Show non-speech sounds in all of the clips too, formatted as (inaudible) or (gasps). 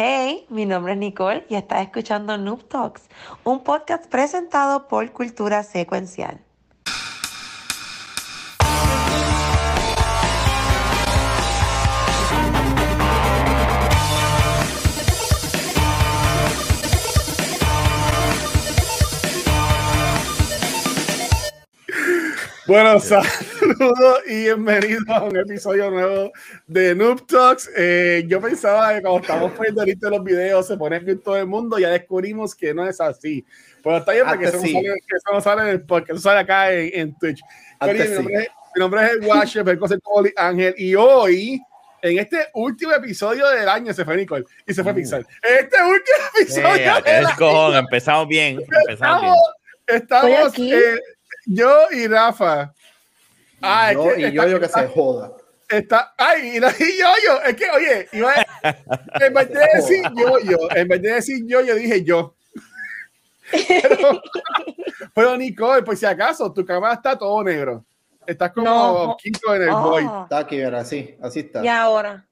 Hey, mi nombre es Nicole y estás escuchando Noob Talks, un podcast presentado por Cultura Secuencial. Bueno, saludos y bienvenidos a un episodio nuevo de Noob Talks. Eh, yo pensaba que cuando estamos poniendo ahorita los videos se pone bien todo el mundo, ya descubrimos que no es así. Pero está bien porque eso, sí. no sale, que eso no sale en podcast, eso sale acá en, en Twitch. Mi, nombre sí. es, mi nombre es el Watcher, el Coli Ángel, y hoy, en este último episodio del año, se fue Nicole y se fue Pixar. En este último episodio Eh, del el cojón, empezamos bien. Empezamos bien. Estamos, estamos aquí. eh, yo y Rafa. Ah, es yo que y está- yo, yo que está- se joda. Está, ay, y, la- (laughs) y yo, yo, es que, oye, iba a- en vez de (laughs) decir yo, yo, en vez de decir yo, yo dije yo. Pero, (laughs) pero Nicole, por si acaso, tu cámara está todo negro. Estás como No. quinto en el void. Oh, Está aquí, verá, así, así está. y ahora,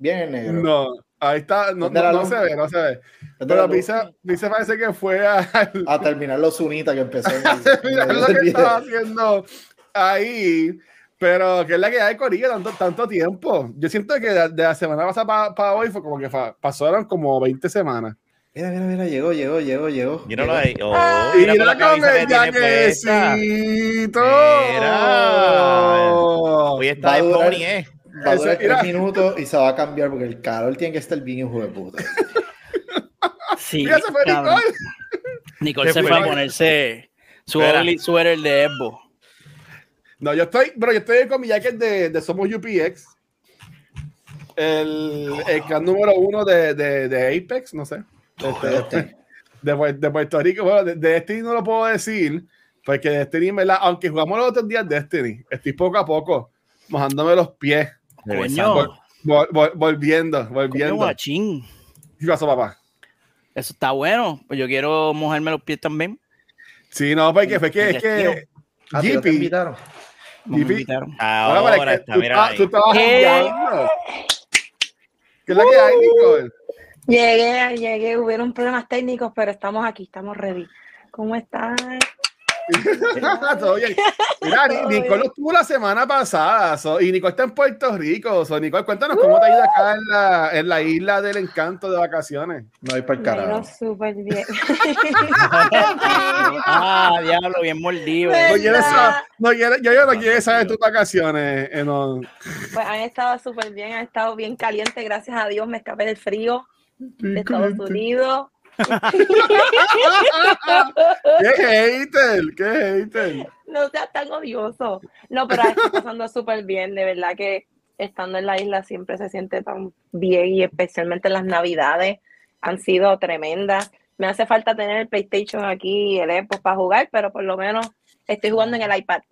Bien en negro. No, ahí está, no, ¿Dónde no, no se ve, no se ve. ¿Dónde la Pero? Pisa, Pisa parece que fue a, A terminar los sunitas que empezó. en el- Mira en el lo que estaba haciendo ahí. Pero que es la que hay Corillo tanto, tanto tiempo. Yo siento que de, de la semana pasada para hoy fue como que fa- pasaron como 20ente semanas. Mira, mira, mira, llegó, llegó, llegó, llegó. Míralo ahí. Oh, Ah. Y mira mira la camisa que tiene puesta. Mira. Hoy está Va a de durar- pony, ¿eh? Va a durar tres minutos y se va a cambiar porque el calor tiene que estar bien hijo de puta. Sí, Mira, se fue. Nicole. Nicole Se fue. fue a ponerse su sweater de Evo. No, yo estoy, bro, yo estoy con mi jacket de, de Somos UPX. El, el clan número uno de, de, de Apex, no sé. Este, de, de Puerto Rico, bueno, de, de Destiny no lo puedo decir, porque Destiny, en ¿verdad? aunque jugamos los otros días Destiny, estoy poco a poco mojándome los pies, Coño, vol- vol- volviendo, coño, volviendo. guachín. ¿Qué pasó, papá? Eso está bueno. Pues yo quiero mojarme los pies también. Sí, no, porque fue que es que ¿A ti no te GP, invitaron? No me invitaron. Ahora que está, tú, mira ahí. tú estabas ¿Qué? ¿Qué es la que hay, Nicole? llegué, llegué, hubieron problemas técnicos, pero estamos aquí, estamos ready. ¿Cómo están? (laughs) Todo bien. Mira, Ni- Nicole estuvo la semana pasada so- y Nicole está en Puerto Rico. So, Nicole, cuéntanos cómo te ha ido acá en la, en la isla del encanto de vacaciones. No hay para el carajo. súper bien. (laughs) Ah, diablo, bien mordido. No quieres no quieres- yo, yo no quiero saber tus vacaciones. eh, no. Pues han estado súper bien, han estado bien calientes, gracias a Dios me escapé del frío de Estados Unidos. ¡Qué! ¡Qué! No seas tan odioso. No, pero estoy pasando súper bien, de verdad que estando en la isla siempre se siente tan bien y especialmente las navidades han sido tremendas. Me hace falta tener el PlayStation aquí y el Xbox para jugar, pero por lo menos estoy jugando en el iPad.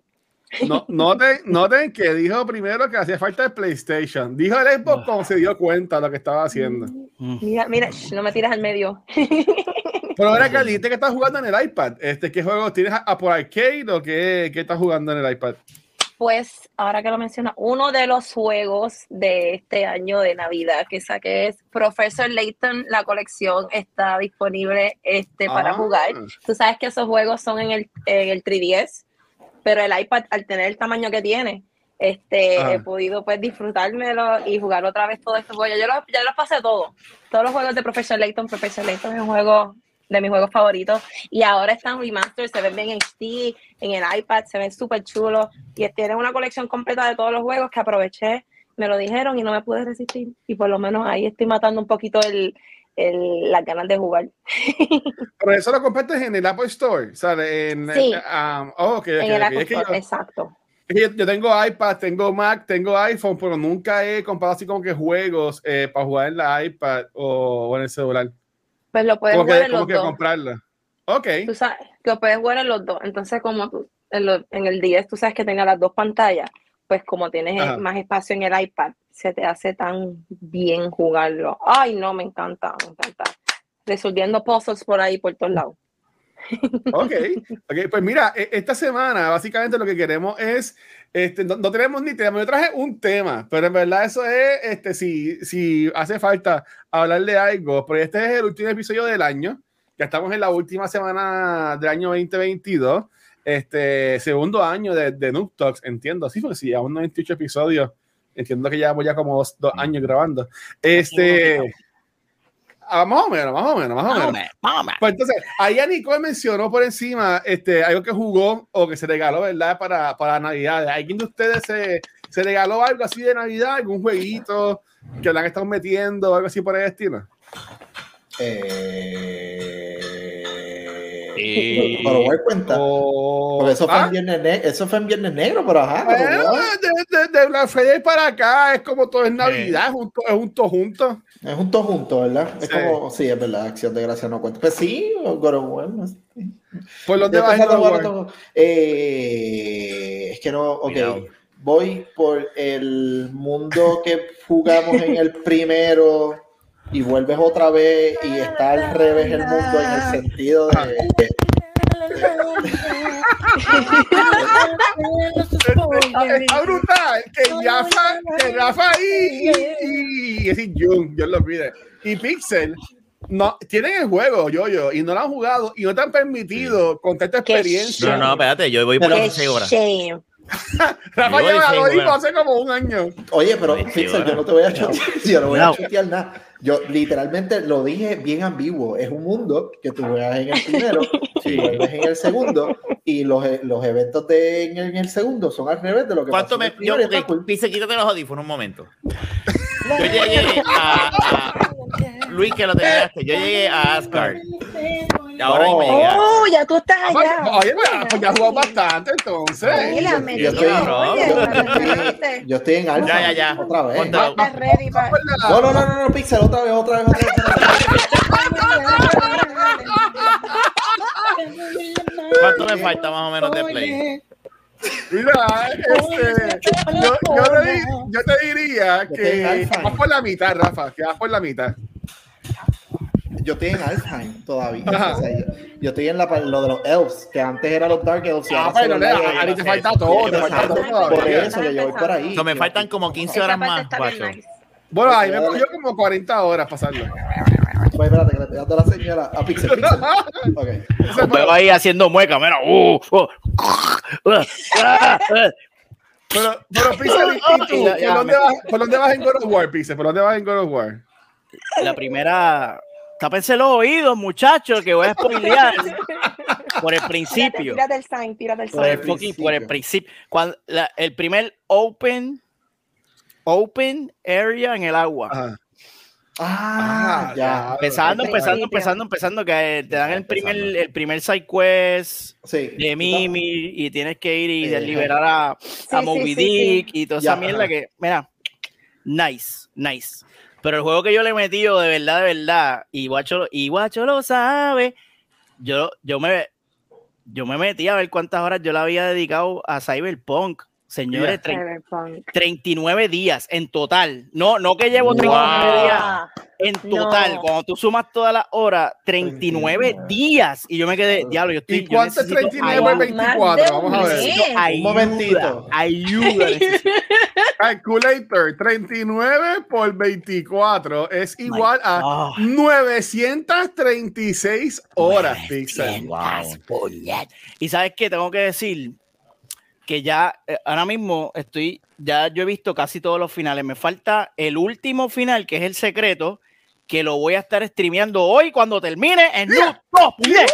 No, noten, noten que dijo primero que hacía falta el PlayStation. Dijo el Xbox cuando se dio cuenta de lo que estaba haciendo. Mm. Mira, no me tiras al medio. (laughs) Pero ahora que dijiste que estás jugando en el iPad, este, ¿qué juegos tienes a, a por arcade o qué, qué estás jugando en el iPad? Pues ahora que lo menciona, uno de los juegos de este año de Navidad que saqué es Professor Layton. La colección está disponible este, para Ah. jugar. Tú sabes que esos juegos son en el, en el 3DS, pero el iPad, al tener el tamaño que tiene, este, Ah. he podido pues disfrutármelo y jugar otra vez todos estos juegos. Yo los, ya los pasé todos. Todos los juegos de Professor Layton. Professor Layton es un juego de mis juegos favoritos. Y ahora están remastered, se ven bien en HD, en el iPad, se ven súper chulos. Y tienen una colección completa de todos los juegos que aproveché, me lo dijeron y no me pude resistir. Y por lo menos ahí estoy matando un poquito el, el- las ganas de jugar. (laughs) Pero eso lo compartes en el Apple Store, ¿sabes? En, Sí. ah, oh, en el. Apple Es Store, yo- exacto. yo, yo tengo iPad, tengo Mac, tengo iPhone, pero nunca he comprado así como que juegos eh, para jugar en la iPad o, o en el celular. Pues lo puedes Como jugar que, en como los que dos. comprarla. Ok. Tú sabes que lo puedes jugar en los dos. Entonces, como tú, en, lo- en el 10 tú sabes que tenga las dos pantallas, pues como tienes Ajá. más espacio en el iPad, se te hace tan bien jugarlo. Ay, no, me encanta, me encanta. Resolviendo puzzles por ahí, por todos lados. Ok, ok, pues mira, e- esta semana básicamente lo que queremos es, este, no, no tenemos ni tema, yo traje un tema, pero en verdad eso es, este, si, si hace falta hablar de algo, pero este es el último episodio del año, ya estamos en la última semana del año 2022, este, segundo año de, de Noob Talks, entiendo, sí, porque si aún 98 episodios, entiendo que ya voy ya como dos, dos años grabando, este... ah, más o menos, más o menos, más o menos. Vamos. Pues entonces, ahí a Nicole mencionó por encima este, algo que jugó o que se regaló, ¿verdad? Para, para Navidad. ¿Alguien de ustedes se, se regaló algo así de Navidad? ¿Algún jueguito que le han estado metiendo o algo así por el estilo? Eh... Sí. Pero voy a cuenta. O- Porque eso fue, ¿Ah? en viernes ne- eso fue en Viernes Negro, pero ajá. pero no, de, de, de Black Friday para acá es como todo es Navidad, junto, es junto, junto. es un todo junto, ¿verdad? Es Sí. como, sí, es verdad, Acción de Gracia no cuenta. Pues sí, God of War, no sé. ¿Por dónde vas a todo- eh, es que no, ok. Cuidado. Voy por el mundo que jugamos en el primero y vuelves otra vez y está al revés el mundo en el sentido de. de- Está, brutal que Rafa, que Rafa y, y, y, es decir, Jun, Dios lo pide, y Pixel no, tienen el juego, yo, yo, y no lo han jugado y no te han permitido contar tu Qué experiencia. No, no, espérate, yo voy por Pero- Qué 16 horas. shame. (laughs) Rafa lleva lo dijo hace como un año. Oye, pero Pixel, yo no te voy a chutear, (laughs) (laughs) yo no voy a chutear nada. Yo literalmente lo dije bien ambiguo. Es un mundo que tú juegas en el primero Sí. y vuelves en el segundo y los, los eventos de, en, el, en el segundo son al revés de lo que ¿Cuánto pasó en me.? Yo, está ok, cool. Pise, quítate los audífonos un momento. Yo llegué a, a- Luis, que lo teníaste. Yo llegué a Asgard. Y ahora No. me llegué Oh, ya tú estás Ah, allá. Oye, pues, ya has jugado bastante entonces. Yo- estoy- oye, yo estoy, en alfa. Ya, ya, ya. Otra vez. No, no, no, no, no, Pixel, otra vez, otra vez, otra vez. ¿Cuánto me falta más o menos de play? Mira, este, yo, yo, te, yo te diría en que vas por la mitad, Rafa, que vas por la mitad. Yo estoy en Alfheim todavía. O sea, yo, yo estoy en la, lo de los elves, que antes eran los Dark Elves. y Ah, pero Light ahí Elves. te falta todo, te falta todo Por todavía. eso que yo voy por ahí. Me faltan como 15 Esa horas parte más. Bueno, ahí me cogió como 40 horas pasarlo. Pues espérate, que le estoy dando la señal a, a Pixel. Pixel. (laughs) Ok. Os veo ahí haciendo mueca, mira. uh, uh, uh, ah, ah. Pero, pero Pixel, ¿y tú? Ya, ¿Por dónde, me- vas, ¿Por dónde vas en God of War, Pixel? ¿Por dónde vas en God of War? La primera. Tápense los oídos, muchachos, que voy a spoilear (laughs) por el principio. Tírate el sign, tírate el Por el, sign. fucking- por el principio. Cuando la- el primer open, open area en el agua. Ajá. Ah, ya. Empezando, empezando, principio. empezando, empezando, que te dan el primer, el primer side quest Sí. de Mimi y tienes que ir y Eh, liberar a, a sí, Moby sí, Dick y toda esa mierda ajá. que, mira, nice, nice. Pero el juego que yo le he metido de verdad, de verdad, y Guacho, y Guacho lo sabe, yo, yo me yo me metí a ver cuántas horas yo le había dedicado a Cyberpunk. Señores, Yeah. Cyberpunk. 39 días en total. No, no que llevo 39 Wow. días en total. No. Cuando tú sumas todas las horas, 39 39. días. Y yo me quedé, diablo, yo estoy. ¿Y cuánto es necesito 39 por Más de 24? un Vamos a ver. ayuda, Un momentito. Ayuda. (laughs) Calculator, 39 por 24 es igual a God. 936 horas, Pixel. Wow. Y sabes qué, tengo que decir que ya eh, ahora mismo estoy, ya yo he visto casi todos los finales. Me falta el último final, que es el secreto, que lo voy a estar streameando hoy cuando termine en Yeah. Top, yeah.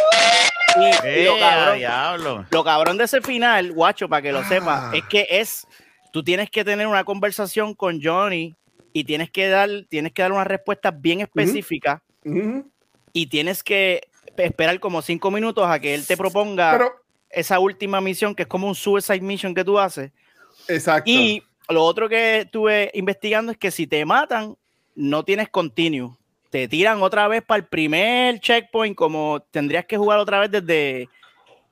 Y, lo ¡Eh, cabrón, diablo! lo cabrón de ese final, guacho, para que lo Ah. sepas, es que es, tú tienes que tener una conversación con Johnny y tienes que dar, tienes que dar una respuesta bien específica y tienes que esperar como cinco minutos a que él te proponga Pero, esa última misión, que es como un suicide mission que tú haces. exacto. Y lo otro que estuve investigando es que si te matan, no tienes continuo. Te tiran otra vez para el primer checkpoint, como tendrías que jugar otra vez desde,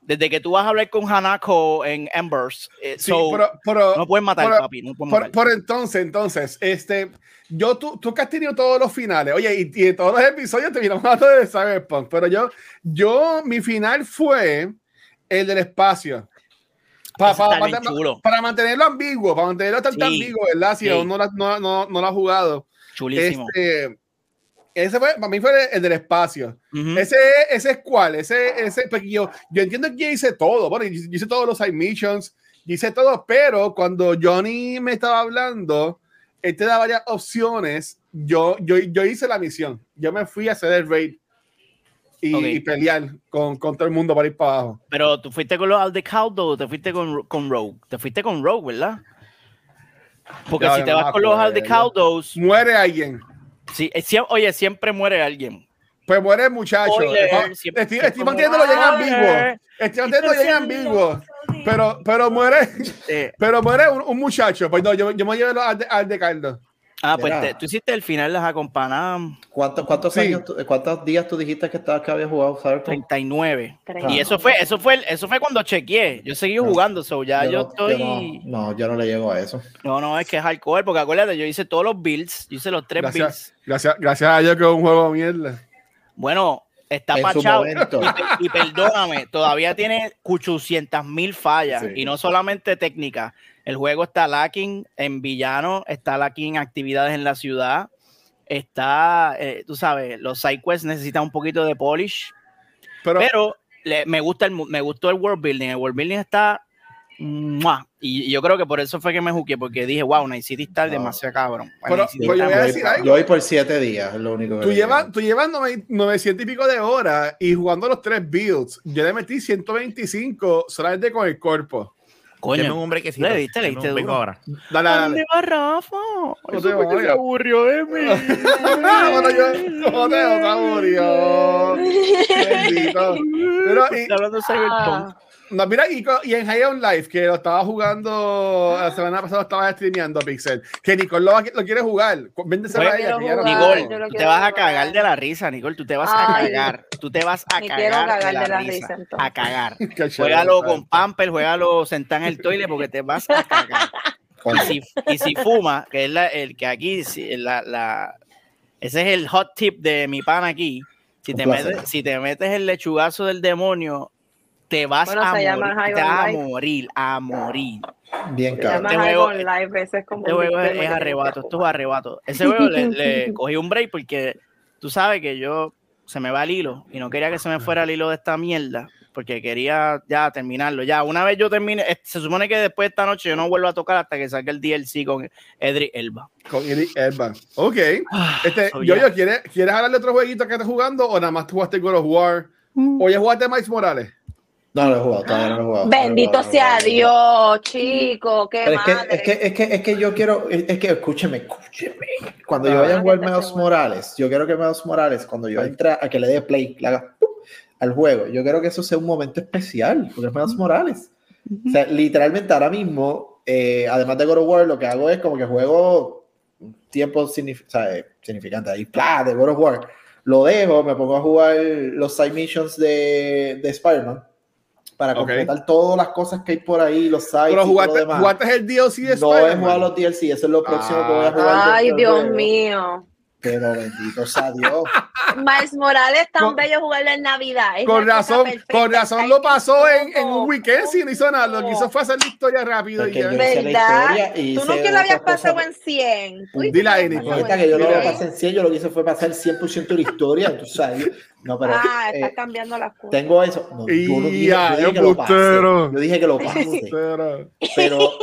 Desde que tú vas a hablar con Hanako en Embers, eh, Sí, so, pero, pero- no pueden matar, pero- papi. No pueden por, matar. por entonces, entonces, este, yo, tú, tú que has tenido todos los finales, oye, y, y en todos los episodios terminamos hablando de Cyberpunk, pero yo, yo, mi final fue el del espacio. Pa- para mantenerlo ambiguo, para mantenerlo tan, tan Sí. ambiguo, ¿verdad? Si Sí. aún no, no, no, no lo ha jugado. Chulísimo. Este, ese fue, para mí fue el, el del espacio. Ese, ese es cuál, ese, ese, porque yo, yo entiendo que yo hice todo, bueno, yo, hice todos los side missions, yo hice todo, pero cuando Johnny me estaba hablando, él te da varias opciones, yo, yo, yo hice la misión, yo me fui a hacer el raid y, pelear con, con todo el mundo para ir para abajo. Pero tú fuiste con los Aldecaldo o te fuiste con, con Rogue. Te fuiste con Rogue, ¿verdad? Porque Ya, si te vas con los. Aldecaldos, Muere alguien, sí, es siem- oye, siempre muere alguien. pues muere el muchacho. Spoiler, Estoy- siempre- estoy, estoy manteniéndolo bien ambiguo. Estoy manteniéndolo bien ambiguo. Pero, pero muere, Eh, pero muere un, un muchacho. Pues no, yo, yo me llevo al de, al de Caldo. Ah, pues te- tú hiciste el final de las acompañadas ¿Cuántos, cuántos Sí. años, tú- cuántos días tú dijiste que estabas que habías jugado Cyberpunk? 39. Treinta. Y eso fue, eso fue, eso fue cuando chequeé. Yo seguí No. jugando, so ya yo, no- estoy. no, no, yo no le llego a eso. No, no, es que es hardcore, porque acuérdate, yo hice todos los builds, yo hice los tres builds. Gracias, gracias, a Dios que es un juego de mierda. Bueno, está En pachado. Y, y perdóname, todavía tiene 800 mil fallas. Sí. Y no solamente técnicas. El juego está lacking en villano, está lacking en actividades en la ciudad. Está, eh, tú sabes, los sidequests necesitan un poquito de polish. Pero, Pero le- me, gusta el, me gustó el world building. El world building está. ¡mua! Y, y yo creo que por eso fue que me juqué, porque dije, wow, Night City está No. demasiado cabrón. Pero- pues yo está voy a muy decir cabrón. algo. Yo voy por siete días, es lo único que tú le llevas, tú llevas nove- 900 y pico de horas y jugando los tres builds. Yo le metí 125 solamente con el cuerpo. Deme un Coño, hombre que sí. Le diste, le diste vengo duro. ahora. Dale, ¿a dale. dónde va Rafa? No te que se vayas. aburrió de mí. (laughs) bueno, yo, se. (laughs) Bendito. Pero, y, Está hablando de Cyberpunk. Ah, no, mira, y, en High on Life, que lo estaba jugando la semana pasada, estaba streameando Pixel, que Nicole lo, va- lo quiere jugar. Véndeselo a Pues, ella. jugar, Nicole, tú te vas a cagar de la risa, Nicole. Tú te vas a cagar. Tú te vas a cagar, cagar de la, risa. A cagar. (laughs) Juégalo con pamper, juégalo sentado en el toilet porque te vas a cagar. Y si, y si fuma, que es la- el que aquí, si- la, la- ese es el hot tip de mi pan aquí. Si te, metes, si te metes el lechugazo del demonio, te vas Bueno, a se llama morir, a morir, a morir. Bien llama Este juego- Live, ese es como Este juego es, arrebato, esto es arrebato. Ese juego le, le (laughs) cogí un break porque tú sabes que yo se me va el hilo y no quería que se me fuera el hilo de esta mierda porque quería ya terminarlo. Ya, una vez yo termine, se supone que después de esta noche yo no vuelvo a tocar hasta que salga el DLC con Edric Elba. Con Eric Elba. Ok. Este, so yo, yo, ¿quieres, ¿quieres hablar de otro jueguito que estés jugando o nada más tú jugaste God of War? Mm. ¿O ya jugaste Miles Morales? No, no lo he jugado, todavía no lo he jugado. Bendito No lo he jugado, sea no. Dios, chico, qué Pero es que, madre. es, que, es, que, es que yo quiero, es, que escúcheme, escúcheme. Cuando yo Ah, vaya a jugar seguro. Morales, yo quiero que Miles Morales, cuando yo entre a que le dé play, le haga ¡pum! al juego, yo quiero que eso sea un momento especial, porque es Miles Morales. O sea, literalmente ahora mismo, eh, además de God of War, lo que hago es como que juego tiempo signif- o sea, eh, significante ahí, ¡plá! de God of War. Lo dejo, me pongo a jugar los side missions de, de Spider-Man para completar todas las cosas que hay por ahí, los sides Pero y todo lo jugaste, demás. jugaste el DLC de No he jugado los DLC, eso es lo próximo que voy a jugar. Ay, Dios juego. mío. Pero bendito sea Dios. Miles Morales tan Con- bello jugarlo en Navidad. es Con razón, con razón está lo pasó en, en un weekend sin hizo nada. Lo que hizo fue hacer la historia rápido y Porque ya. yo- hice la ¿Verdad? historia y Tú nunca lo habías pasado en 100. Tú Dile lo ahí, habías Nicole. pasado Ahorita en que yo no lo pasé en 100, yo lo que hice fue pasar el 100% de la historia, tú sabes. No, pero Ah, eh, estás cambiando las cosas. tengo eso. No, yo, no dije, yo dije que lo pasé. putero. Yo dije que lo Pero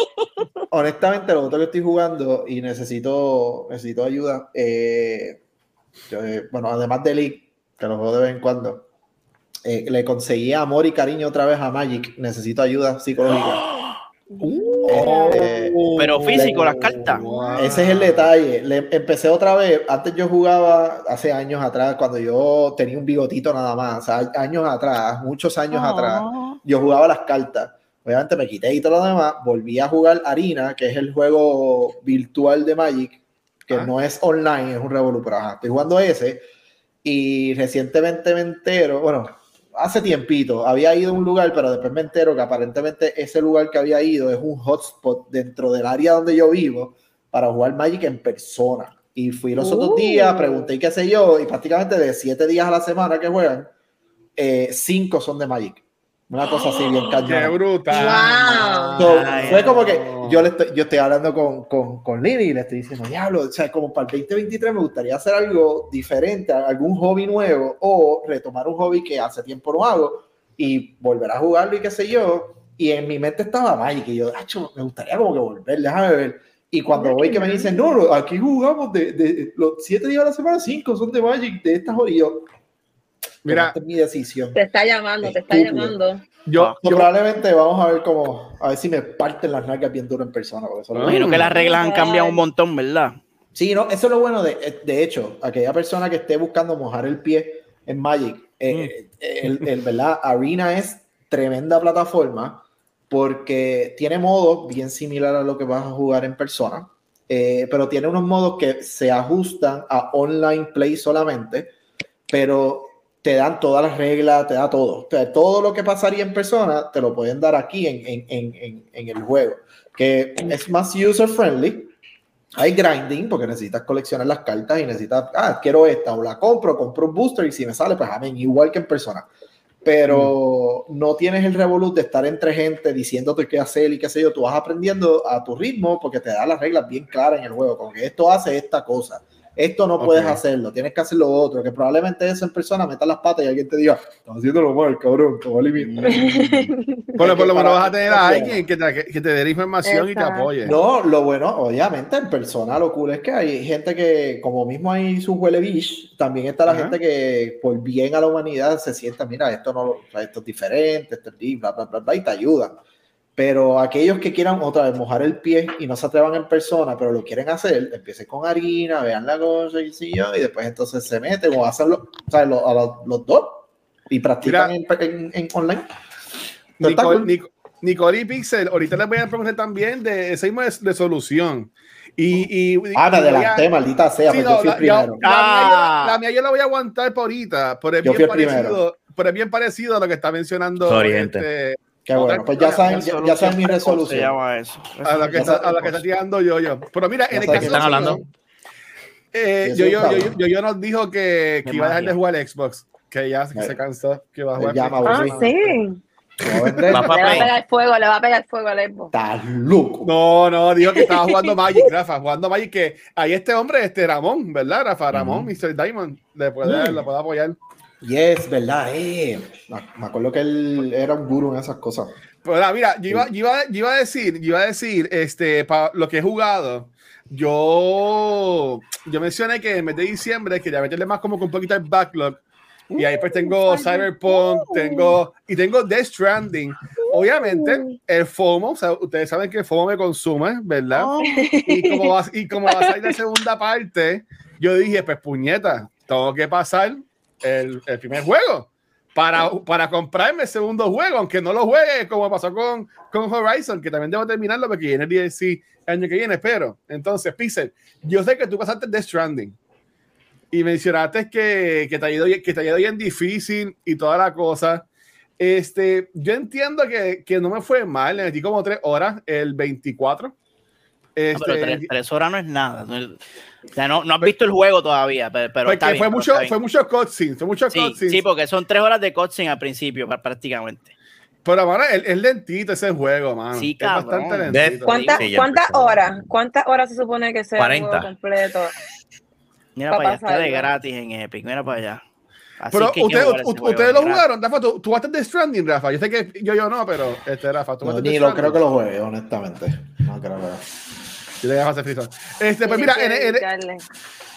honestamente, lo otro que estoy jugando y necesito, necesito ayuda. eh, yo, eh, bueno, además de League, que lo juego de vez en cuando, eh, le conseguí amor y cariño otra vez a Magic. Necesito ayuda psicológica. (gasps) Este, Pero físico, las cartas. Wow. ese es el detalle. Le empecé otra vez. Antes yo jugaba hace años atrás, cuando yo tenía un bigotito nada más, o sea, años atrás, muchos años atrás. yo jugaba las cartas. Obviamente me quité y todo lo demás. Volví a jugar Arena, que es el juego virtual de Magic, que Ah. no es online, es un Revolu, pero ajá, estoy jugando ese. Y recientemente me entero, bueno, hace tiempito, había ido a un lugar, pero después me entero que aparentemente ese lugar que había ido es un hotspot dentro del área donde yo vivo para jugar Magic en persona. Y fui los otros Uh. días, pregunté y qué sé yo, y prácticamente de siete días a la semana que juegan, eh, cinco son de Magic. Una cosa así bien Qué cañona. brutal. Wow. So, Ay, fue como que yo, le estoy, yo estoy hablando con, con, con Lili y le estoy diciendo, diablo, o sea, como para el 2023 me gustaría hacer algo diferente, algún hobby nuevo o retomar un hobby que hace tiempo no hago y volver a jugarlo y qué sé yo. Y en mi mente estaba Magic y yo, "Acho, me gustaría como que volver, déjame ver. Y cuando voy que me dicen, no, no, aquí jugamos de, de los siete días a la semana, cinco son de Magic, de estas horas. Y yo, Mira, esta es mi decisión. Te está llamando, te está Estúpido. llamando. yo, So, yo- probablemente vamos a ver cómo, a ver si me parten las nalgas bien duro en persona. porque eso Ah. Imagino que las reglas han cambiado un montón, ¿verdad? Sí, no, eso es lo bueno de, de hecho, aquella persona que esté buscando mojar el pie en Magic, eh, el, el, ¿verdad? Arena es tremenda plataforma porque tiene modos bien similar a lo que vas a jugar en persona, eh, pero tiene unos modos que se ajustan a online play solamente, pero te dan todas las reglas, te da todo. Todo lo que pasaría en persona te lo pueden dar aquí en, en, en, en, el juego, que es más user friendly. Hay grinding porque necesitas coleccionar las cartas y necesitas, ah, quiero esta o la compro, compro un booster y si me sale, pues amén, igual que en persona. Pero no tienes el revolut de estar entre gente diciéndote qué hacer y qué sé yo. Tú vas aprendiendo a tu ritmo porque te da las reglas bien claras en el juego. Como que esto hace esta cosa. Esto no puedes Ok. hacerlo, tienes que hacer lo otro. Que probablemente eso en persona metas las patas y alguien te diga, estás haciéndolo mal, cabrón, como limita. (laughs) por, lo- por lo menos vas a tener a alguien que te, que te dé la información y te Exacto. apoye. No, lo bueno, obviamente, en persona, lo cool es que hay gente que, como mismo hay su huele bich, también está la Ajá. gente que, por bien a la humanidad, se sienta, mira, esto no, esto es diferente, esto es di- bla, bla, bla, bla, y te ayudan. Pero aquellos que quieran otra vez mojar el pie y no se atrevan en persona, pero lo quieren hacer, empiecen con harina, vean la cosa y, sí, y después entonces se meten o hacen lo- o sea, lo- a los, los dos y practican en, en- en online. Está Nicole, cool. Nic- Nicole y Pixel, ahorita les voy a preguntar también de ese mismo de, de solución. Y, y, Ah, me a- adelanté, maldita sea, Sí, pues no, yo fui la, el primero. yo- la mía yo la- Ah. la mía yo la voy a aguantar por ahorita, pero es, Yo bien fui el primero. parecido, pero es bien parecido a lo que está mencionando Sorry, gente. este, Qué bueno, pues ya saben, ya, ya saben mi Se resolución. llama eso. a lo que está, a lo que está tirando yo yo. Pero mira, en el caso están hablando. eh, Yo yo, yo, yo, nos dijo que, que iba a dejar de jugar Xbox, que ya que se cansó, que va a jugar. llama, Ah, sí. Le va a pegar fuego, le va a pegar fuego al Xbox. Estás loco. No, no, dijo que estaba jugando Magic, Rafa, jugando Magic, que ahí este hombre, este Ramón, ¿verdad, Rafa? Ramón, Mr. Diamond, le puede, Mm. le puede apoyar. Yes, verdad, eh. Me acuerdo que él era un guru en esas cosas. Pero nada, mira, yo iba, yo iba, yo iba a decir, yo iba a decir, este, para lo que he jugado, yo, yo mencioné que en mes de diciembre quería meterle más como con un poquito el backlog. Y ahí pues tengo Cyberpunk, tengo, y tengo Death Stranding. Obviamente, el FOMO, o sea, ustedes saben que el FOMO me consume, ¿verdad? Y como va, y como va a salir la segunda parte, yo dije, pues puñeta, tengo que pasar el, el primer juego para, para comprarme el segundo juego, aunque no lo juegue como pasó con, con Horizon, que también debo terminarlo porque viene el DLC el año que viene, espero. Entonces, Pixel, yo sé que tú pasaste Death Stranding y mencionaste que, que, te ha ido, que te ha ido bien difícil y toda la cosa. Este, yo entiendo que, que no me fue mal, le metí como tres horas el 24. No, pero Este, tres, tres horas no es nada. No, o sea, no, no has visto el juego todavía, pero, pero porque está bien, fue pero mucho, está bien. fue mucho cutscene, fue mucho Sí, sí, porque son tres horas de cutscene al principio, pr- prácticamente. Pero, mano, es, es lentito ese juego, mano. Sí, es cabrón. bastante Death- lentito. ¿Cuántas Sí, horas? ¿Cuántas horas se supone que sea el 40. juego completo? Mira Pa' para allá, está de gratis en Epic, mira para allá. Así Pero que usted- ustedes lo jugaron, Rafa. ¿Tú, tú jugaste The Stranding, Rafa. Yo sé que yo, yo no, pero este, Rafa, tú No, jugaste ni lo creo que lo juegue, honestamente. No creo que. Yo le voy a hacer frito. Este, pues mira, en, en-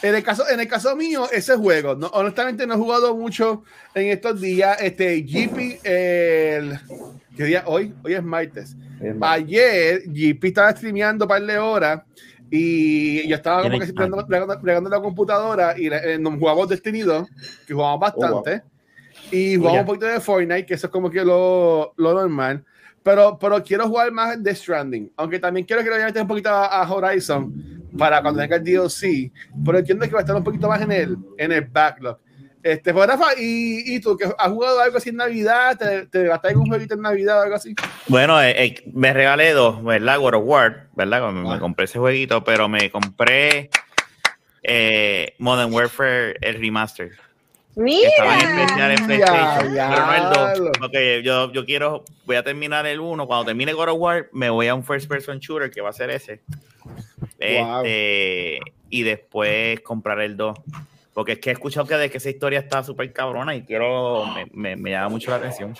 en el caso, en el caso mío, ese juego, no, honestamente no he jugado mucho en estos días. Este, GP, el. ¿Qué día? Hoy, hoy es martes. Ayer, GP estaba streameando un par de horas y yo estaba como que la computadora y eh, nos jugamos Destiny 2, que jugamos bastante. Y jugamos Oye. un poquito de Fortnite, que eso es como que lo, lo normal. Pero, pero quiero jugar más The Stranding. Aunque también quiero que le vaya un poquito a, a Horizon para cuando venga el DLC. Pero entiendo que va a estar un poquito más en el, en el backlog. Este, pues, Rafa, ¿y, y tú que has jugado algo así en Navidad? ¿Te, te gastaste un jueguito en Navidad o algo así? Bueno, eh, eh, me regalé dos, ¿verdad? God of War, ¿verdad? Me, me Ah. compré ese jueguito, pero me compré eh, Modern Warfare, el remaster. Que Estaba en especial en Mira. PlayStation, Ya, pero no el 2. diablo. Porque yo, yo quiero, voy a terminar el 1. Cuando termine God of War, me voy a un first person shooter que va a ser ese. Wow. Este, y después comprar el 2. Porque es que he escuchado que de que esa historia está súper cabrona y quiero, me, me, me llama mucho la atención.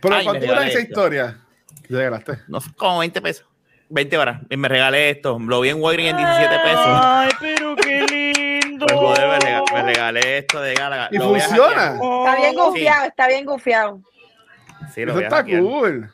¿Pero Ay, cuánto dura esa esto. historia? ¿Qué te regalaste? No sé, como 20 pesos. 20 horas. Y me regalé esto. Lo vi en Walgreens en 17 pesos. Ay, regalé esto de Galaga. ¿Y Lo funciona? Está bien gufiado, está bien gufiado. Sí, lo Eso está cool.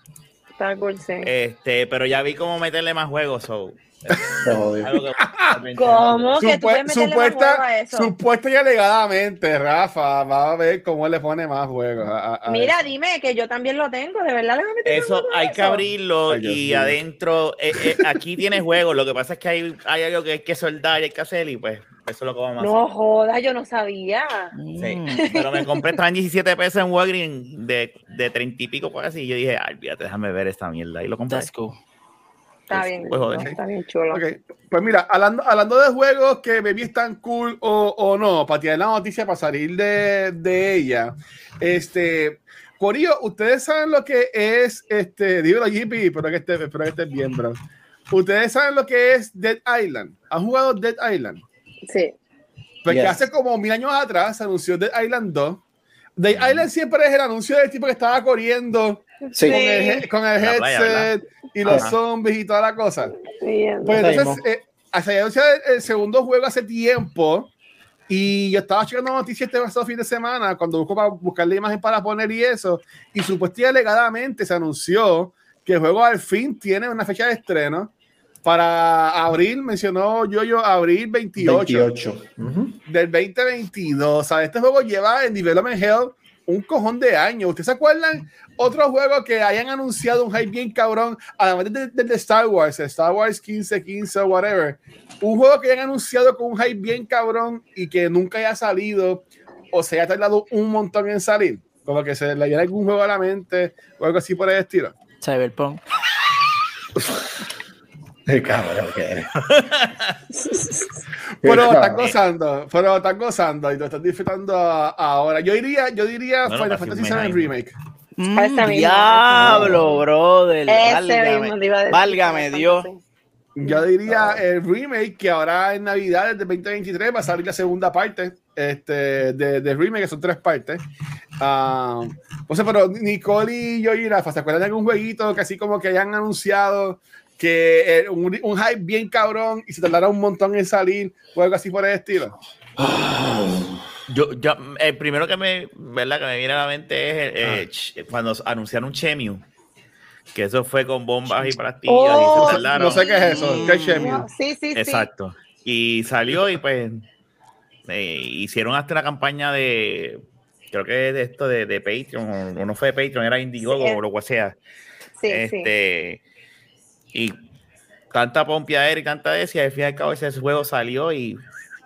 Está cool, sí. Este, pero ya vi cómo meterle más juegos. So, Que- (laughs) ¿Cómo que tú Supue- puedes meterle más juego a supuesta, eso? supuesta y alegadamente, Rafa, va a ver cómo él le pone más juegos. a- a- a Mira, eso. dime que yo también lo tengo, de verdad le voy a meter más Eso juego hay que abrirlo Ay, y adentro, eh, eh, aquí tiene juegos. Lo que pasa es que hay, hay algo que hay que soldar y hay que hacer y pues eso es lo que vamos a hacer. No jodas, yo no sabía. Sí, Mm. pero me compré estaban 17 pesos en Walgreens de, de 30 y pico por así. Y yo dije, ay, fíjate, déjame ver esta mierda. Y lo compré. That's cool. Está Pues, bien, pues, joder. está bien chulo. Ok, Pues mira, hablando, hablando de juegos que maybe están cool o, o no, para tirar la noticia, para salir de, de ella, este, Corillo, ustedes saben lo que es, este, dímelo JP, espero que estés espero que estés bien, bro. Ustedes saben lo que es Dead Island. ¿Han jugado Dead Island? Sí. Porque Yes. hace como mil años atrás se anunció Dead Island 2. Dead Island siempre es el anuncio del tipo que estaba corriendo Sí. con el, con el la playa, headset y los Ajá. zombies y toda la cosa. Sí, Pues entonces, eh, se había anunciado el, el segundo juego hace tiempo y yo estaba checando noticias este pasado fin de semana cuando busco para buscar la imagen para poner y eso y supuestamente alegadamente se anunció que el juego al fin tiene una fecha de estreno para abril, mencionó yo yo abril 28, 28. Ujú. del 2022. O sea, este juego lleva en Development Hell un cojón de años. ¿Ustedes se acuerdan otros juegos que hayan anunciado un hype bien cabrón? Además de, de- de Star Wars, Star Wars 15, 15 o whatever. Un juego que hayan anunciado con un hype bien cabrón y que nunca haya salido o se haya tardado un montón en salir. Como que se le viene algún juego a la mente o algo así por el estilo. Cyberpunk. (laughs) (laughs) Cabrón que eres. Pero cabrón. gozando, pero están gozando y lo están disfrutando ahora. Yo diría, yo diría Bueno, Final Fantasy VII. Remake. Mm, Ese mismo, diablo, brother. Ese mismo Válgame, Dios. Yo diría el remake que ahora en Navidad del 2023 va a salir la segunda parte este, de, de remake, que son tres partes. Ah, o sea, pero Nicole y yo y Rafa, ¿se acuerdan de algún jueguito que así como que hayan anunciado que eh, un, un hype bien cabrón y se tardará un montón en salir o algo así por el estilo? (sighs) Yo, yo, el primero que me, ¿verdad? que me viene a la mente es eh, ch- cuando anunciaron Chemiu. Que eso fue con bombas y pastillas Oh, y se tardaron. No sé qué es eso. ¿Qué es? No, sí, sí, sí. Exacto. Y salió y pues eh, hicieron hasta una campaña de, creo que de esto de, de Patreon, o no fue de Patreon, era Indiegogo Sí. o lo que sea. Sí, sí. Este, Y tanta pompiadera y tanta decía, al fin y al cabo ese juego salió y,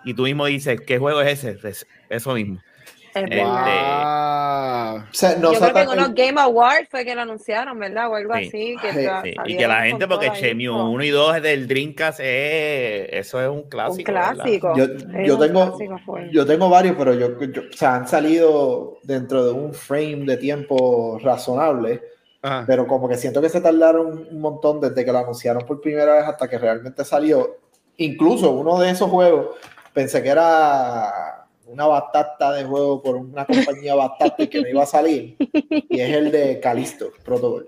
y tú mismo dices, ¿qué juego es ese? Es eso mismo. Es Este. Wow. O sea, no Yo creo que en unos Game Awards fue que lo anunciaron, ¿verdad? O algo Sí. así. Que Sí, Sí, Y que la gente, porque Chemiu info. 1 y 2 del Dreamcast, es, eso es un Un clásico. ¿verdad? clásico. Yo, yo un tengo, clásico, yo tengo varios, pero yo, yo- o sea, han salido dentro de un frame de tiempo razonable, Ajá. pero como que siento que se tardaron un montón desde que lo anunciaron por primera vez hasta que realmente salió. Incluso uno de esos juegos pensé que era una batata de juego por una compañía (laughs) batata y que no iba a salir, y es el de Calisto Protocol.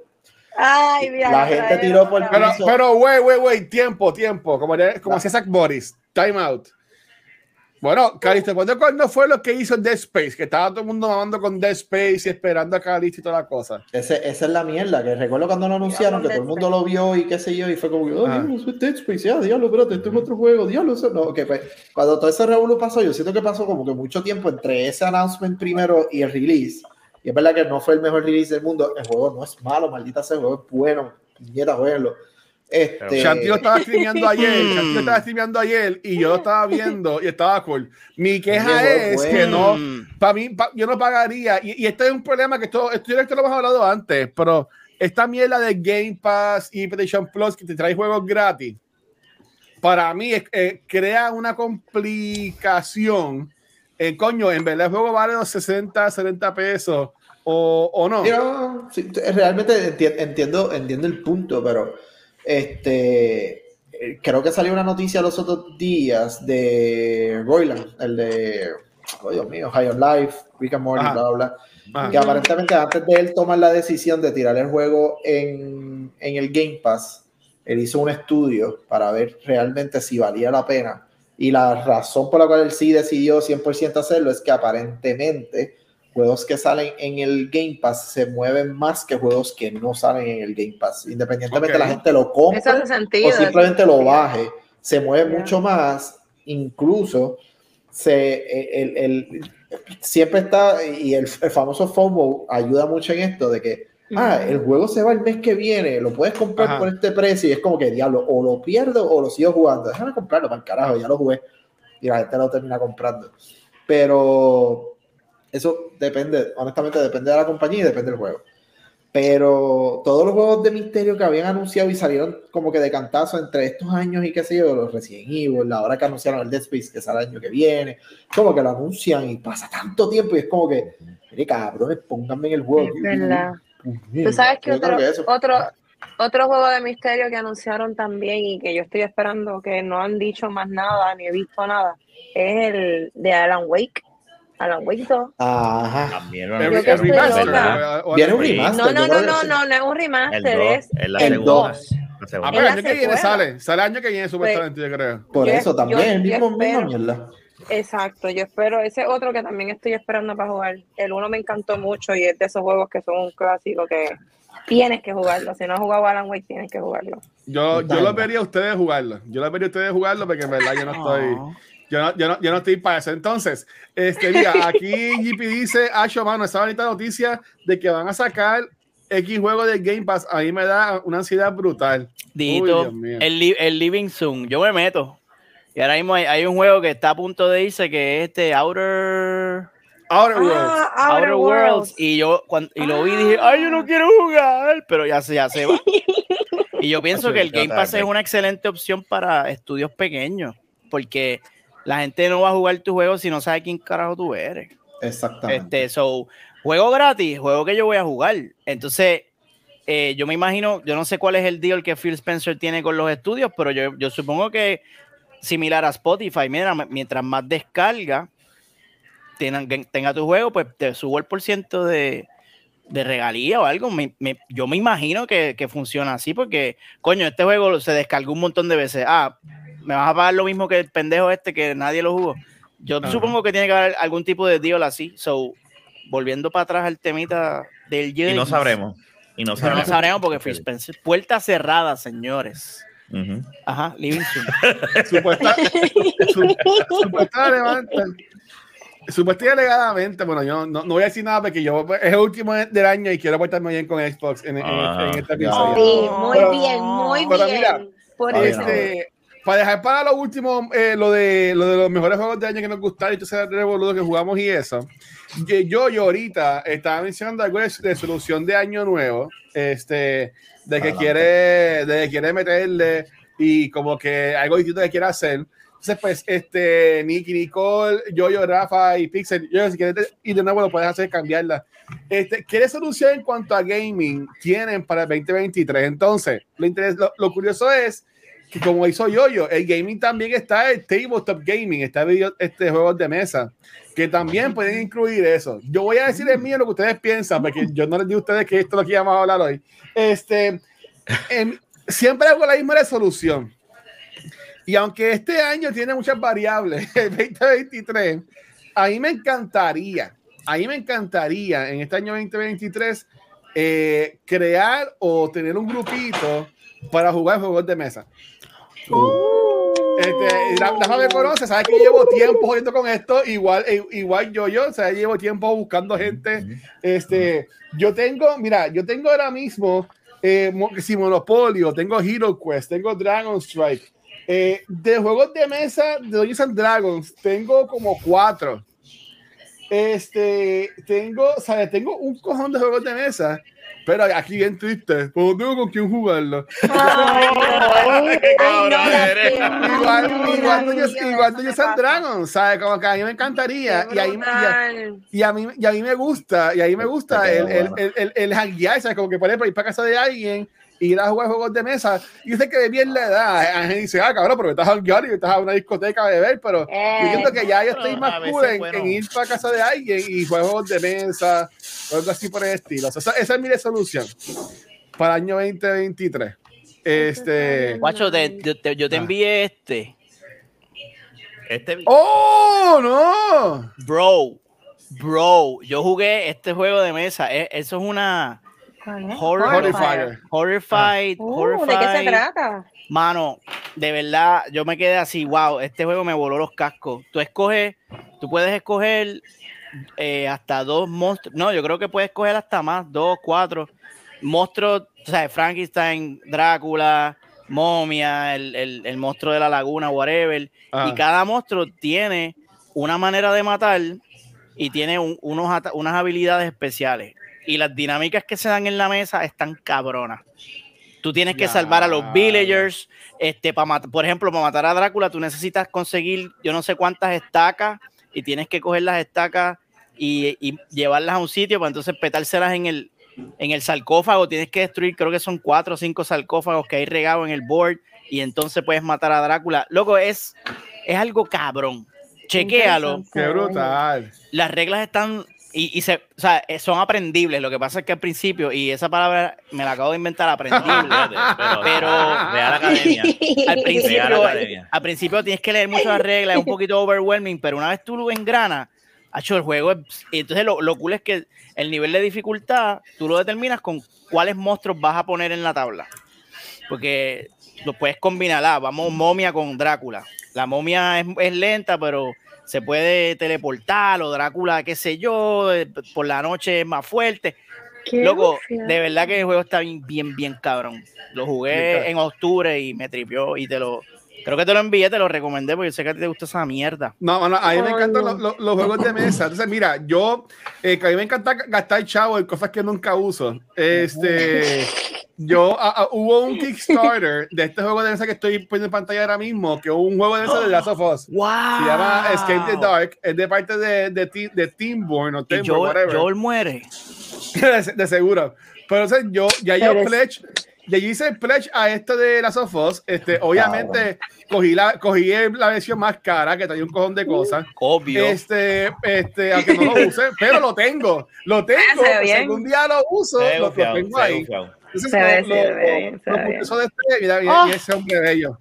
Ay, mira. La gente tiró por Pero, vez. Eso. pero, wey, wey, wey, tiempo, tiempo. Como, como hacía Zach Boris. Time out. Bueno, Calisto, ¿cuándo, fue lo que hizo Dead Space? Que estaba todo el mundo mamando con Dead Space y esperando a Calisto y toda la cosa. Ese, esa es la mierda, que recuerdo cuando lo anunciaron, que todo el mundo lo vio y qué sé yo, y fue como, oh, Ah. eso es Dead Space, ya, diablo, espérate, esto es otro juego, diablo, eso no, ok, pues, cuando todo ese revuelo pasó, yo siento que pasó como que mucho tiempo entre ese announcement primero y el release, y es verdad que no fue el mejor release del mundo, el juego no es malo, maldita sea, el juego es bueno, nieta, jueguenlo, Este, Shanti lo estaba streameando (laughs) ayer, Shanti lo estaba streameando ayer y yo lo estaba viendo y estaba cool. Mi queja Qué es que no, para mí, pa- yo no pagaría, y, y este es un problema que esto, esto lo hemos hablado antes, pero esta mierda de Game Pass y PlayStation Plus que te trae juegos gratis, para mí es- eh, crea una complicación. Eh, coño, en verdad el juego vale los 60, 70 pesos o, o no. Yo sí, realmente enti- entiendo, entiendo el punto, pero este eh, creo que salió una noticia los otros días de Royland, el de oh Dios mío, High on Life, Rick and Morty, bla bla bla. Que aparentemente antes de él tomar la decisión de tirar el juego en, en el Game Pass, él hizo un estudio para ver realmente si valía la pena. Y la razón por la cual él sí decidió 100% hacerlo es que aparentemente juegos que salen en el Game Pass se mueven más que juegos que no salen en el Game Pass. Independientemente Ok. la gente lo compre sentido. o simplemente lo baje, se mueve Ya. mucho más, incluso se, el, el- siempre está, y el, el famoso FOMO ayuda mucho en esto, de que, ah, el juego se va el mes que viene, lo puedes comprar Ajá. por este precio, y es como que, diablo, o lo pierdo o lo sigo jugando, déjame comprarlo para el carajo, ya lo jugué, y la gente lo termina comprando. Pero eso depende, honestamente depende de la compañía y depende del juego. Pero todos los juegos de misterio que habían anunciado y salieron como que de cantazo entre estos años y qué sé yo, los Resident Evil, la hora que anunciaron el Dead Space que sale el año que viene, como que lo anuncian y pasa tanto tiempo y es como que, mire cabrones, pónganme en el juego. Es verdad. Tú sabes que otro, que otro, otro juego de misterio que anunciaron también y que yo estoy esperando que no han dicho más nada ni he visto nada es el de Alan Wake. Alan Wake 2. Ajá. También lo que estoy remaster, Viene un el- remaster. No, no, no, no, no, no es un El remaster, 2, es es la el segunda. dos. La Ah, segunda. pero el año que viene sale, sale el año que viene supuestamente, yo creo. Por eso también, el mismo, mierda. Exacto, yo espero, ese otro que también estoy esperando para jugar. El uno me encantó mucho y es de esos juegos que son un clásico que tienes que jugarlo. Si no has jugado Alan Wake, tienes que jugarlo. Yo, yo los vería a ustedes jugarlo. Yo los vería a ustedes jugarlo porque en verdad yo no (laughs) estoy. Yo no, yo, no, yo no estoy para eso. Entonces, este, mira, aquí (laughs) GP dice, Acho, mano, esa bonita noticia de que van a sacar X juego de Game Pass. A mí me da una ansiedad brutal. Uy, Dito, Dios mío. el, li- el Living Zoom, yo me meto. Y ahora mismo hay, hay un juego que está a punto de irse que es este Outer, Outer Worlds. Ah, Outer Worlds. Y yo cuando, y lo vi dije, ay, yo no quiero jugar, pero ya se, ya se va. (laughs) Y yo pienso que el Game Pass es una excelente opción para estudios pequeños, porque la gente no va a jugar tu juego si no sabe quién carajo tú eres. Exactamente. Este, so, juego gratis, juego que yo voy a jugar. Entonces, eh, yo me imagino, yo no sé cuál es el deal que Phil Spencer tiene con los estudios, pero yo, yo supongo que similar a Spotify, mira, mientras más descarga tengan- tenga tu juego, pues te subo el por ciento de, de regalía o algo. Me- me- yo me imagino que, que funciona así, porque, coño, este juego se descargó un montón de veces. Ah, me vas a pagar lo mismo que el pendejo este que nadie lo jugó. Yo Ajá. supongo que tiene que haber algún tipo de deal así. So, volviendo para atrás al temita del Y no James, sabremos. Y no No sabremos. sabremos porque Phil Spencer, puerta cerrada, señores. Ajá, Living. (laughs) Supuesta, su- supuesta levanta- supuesta y alegadamente, bueno, yo no, no voy a decir nada porque yo es el último del año y quiero portarme bien con Xbox en, en- Ajá. en este Ya. episodio. Sí, muy Pero- bien, muy pero bien. mira, Por Ay, eso. no. Este, para dejar para lo último, eh, lo, de, lo de los mejores juegos de año que nos gustaron y todo ese revoludo que jugamos y eso. Yo, yo ahorita estaba mencionando algo de, de solución de año nuevo, este, de que Adelante. quiere, de que quiere meterle y como que algo distinto que quiere hacer. Entonces, pues, este, Nicky, Nicole, yo, yo, Rafa y Pixel, yo, si quieres ir de nuevo, lo puedes hacer, cambiarla. Este, ¿Qué solución en cuanto a gaming tienen para el 2023? Entonces, lo, interes- lo, lo curioso es que como hizo Yoyo, el gaming también está el tabletop gaming, está video, este juegos de mesa, que también pueden incluir eso. Yo voy a decir el mío lo que ustedes piensan, porque yo no les digo a ustedes que esto es lo que íbamos a hablar hoy. Este, em, siempre hago la misma resolución. Y aunque este año tiene muchas variables, (laughs) el 2023, a mí me encantaría, a mí me encantaría en este año 2023 eh, crear o tener un grupito para jugar juegos de mesa. Este, la, la me conoce, sabe que llevo tiempo jodiendo con esto, igual, eh, igual yo, yo, o sea, llevo tiempo buscando gente. Este, yo tengo, mira, yo tengo ahora mismo eh, si Monopolio, tengo Hero Quest, tengo Dragon Strike. Eh, de juegos de mesa de Dungeons and Dragons, tengo como cuatro. Este, tengo, ¿sabes? Tengo un cojón de juegos de mesa, pero aquí bien triste, porque no tengo con quién jugarlo. Igual, and pasa. Dragons, ¿sabes? Como que a mí me encantaría. Y, ahí, y, a, brutal. y, a mí, y a mí me gusta, y ahí me gusta Te el, el, bueno. el, el, el hanguear, ¿sabes? Como que por ejemplo ir para casa de alguien ir a jugar juegos de mesa. Y sé que de bien la edad, Ángel dice, ah, cabrón, pero estás a y estás a una discoteca a beber, pero Eh. yo siento que ya yo estoy más cool en, bueno. en ir para casa de alguien y juegos de mesa, o algo así por el estilo. O sea, esa, esa es mi resolución para el año 2023. Este. Guacho, te- yo te, yo te Ah. envié este. Este ¡Oh, no! Bro, bro, yo jugué este juego de mesa. e- Eso es una. Horror- Horrifier. Horrified, Uh, ¿De qué se Horrified. trata? Mano, de verdad, yo me quedé así, wow, este juego me voló los cascos. Tú escoges, tú puedes escoger eh, hasta dos monstruos. No, yo creo que puedes escoger hasta más, dos, cuatro monstruos, o sea, Frankenstein, Drácula, momia, el, el- el monstruo de la laguna, whatever. Ah. Y cada monstruo tiene una manera de matar y tiene un- unos, ata- unas habilidades especiales. Y las dinámicas que se dan en la mesa están cabronas. Tú tienes que Ya. salvar a los villagers. Este, para por ejemplo, para matar a Drácula, tú necesitas conseguir yo no sé cuántas estacas y tienes que coger las estacas y, y llevarlas a un sitio para entonces petárselas en el, en el sarcófago. Tienes que destruir, creo que son cuatro o cinco sarcófagos que hay regados en el board y entonces puedes matar a Drácula. Loco, es, es algo cabrón. Chequéalo. ¡Qué brutal! Las reglas están y, y se, o sea, eh, son aprendibles. Lo que pasa es que al principio, y esa palabra me la acabo de inventar, aprendible. (laughs) pero, Pero- Real Academia. al principio, Academia. al principio tienes que leer mucho las reglas, es un poquito overwhelming, pero una vez tú lo engranas, hecho el juego es, y entonces lo, lo cool es que el nivel de dificultad tú lo determinas con cuáles monstruos vas a poner en la tabla. Porque lo puedes combinar, ah, vamos momia con Drácula. La momia es, es lenta, pero se puede teleportar, o Drácula, qué sé yo, eh, por la noche es más fuerte. Qué Loco, de verdad que el juego está bien, bien, bien cabrón. Lo jugué en octubre y me tripió y te lo. Creo que te lo envié, te lo recomendé porque yo sé que a ti te gusta esa mierda. No, a mí me encantan no. los, los- los juegos de mesa. Entonces, mira, yo, eh, que a mí me encanta gastar chavo en cosas que nunca uso. Este, (laughs) yo, a- a- hubo un Kickstarter de este juego de mesa que estoy poniendo en pantalla ahora mismo, que un juego de mesa de Last of Us. ¡Wow! Se llama Escape the Dark, es de parte de, de, de Teamborn o Teamborn, whatever. Joel muere. (laughs) de, de seguro. Pero o sea, yo ya yo pledge, yo hice pledge a esto de las of Us. Este, obviamente cogí la, cogí la versión más cara que traía un cojón de cosas. Obvio. Este, este, aunque no lo (laughs) use, pero lo tengo, lo tengo. Ah, Si bien. algún día lo uso, Se lo, tengo ahí. Entonces, Se ve, lo, se ve se bien. eso de este, mira, mira, Ah. mira ese hombre bello.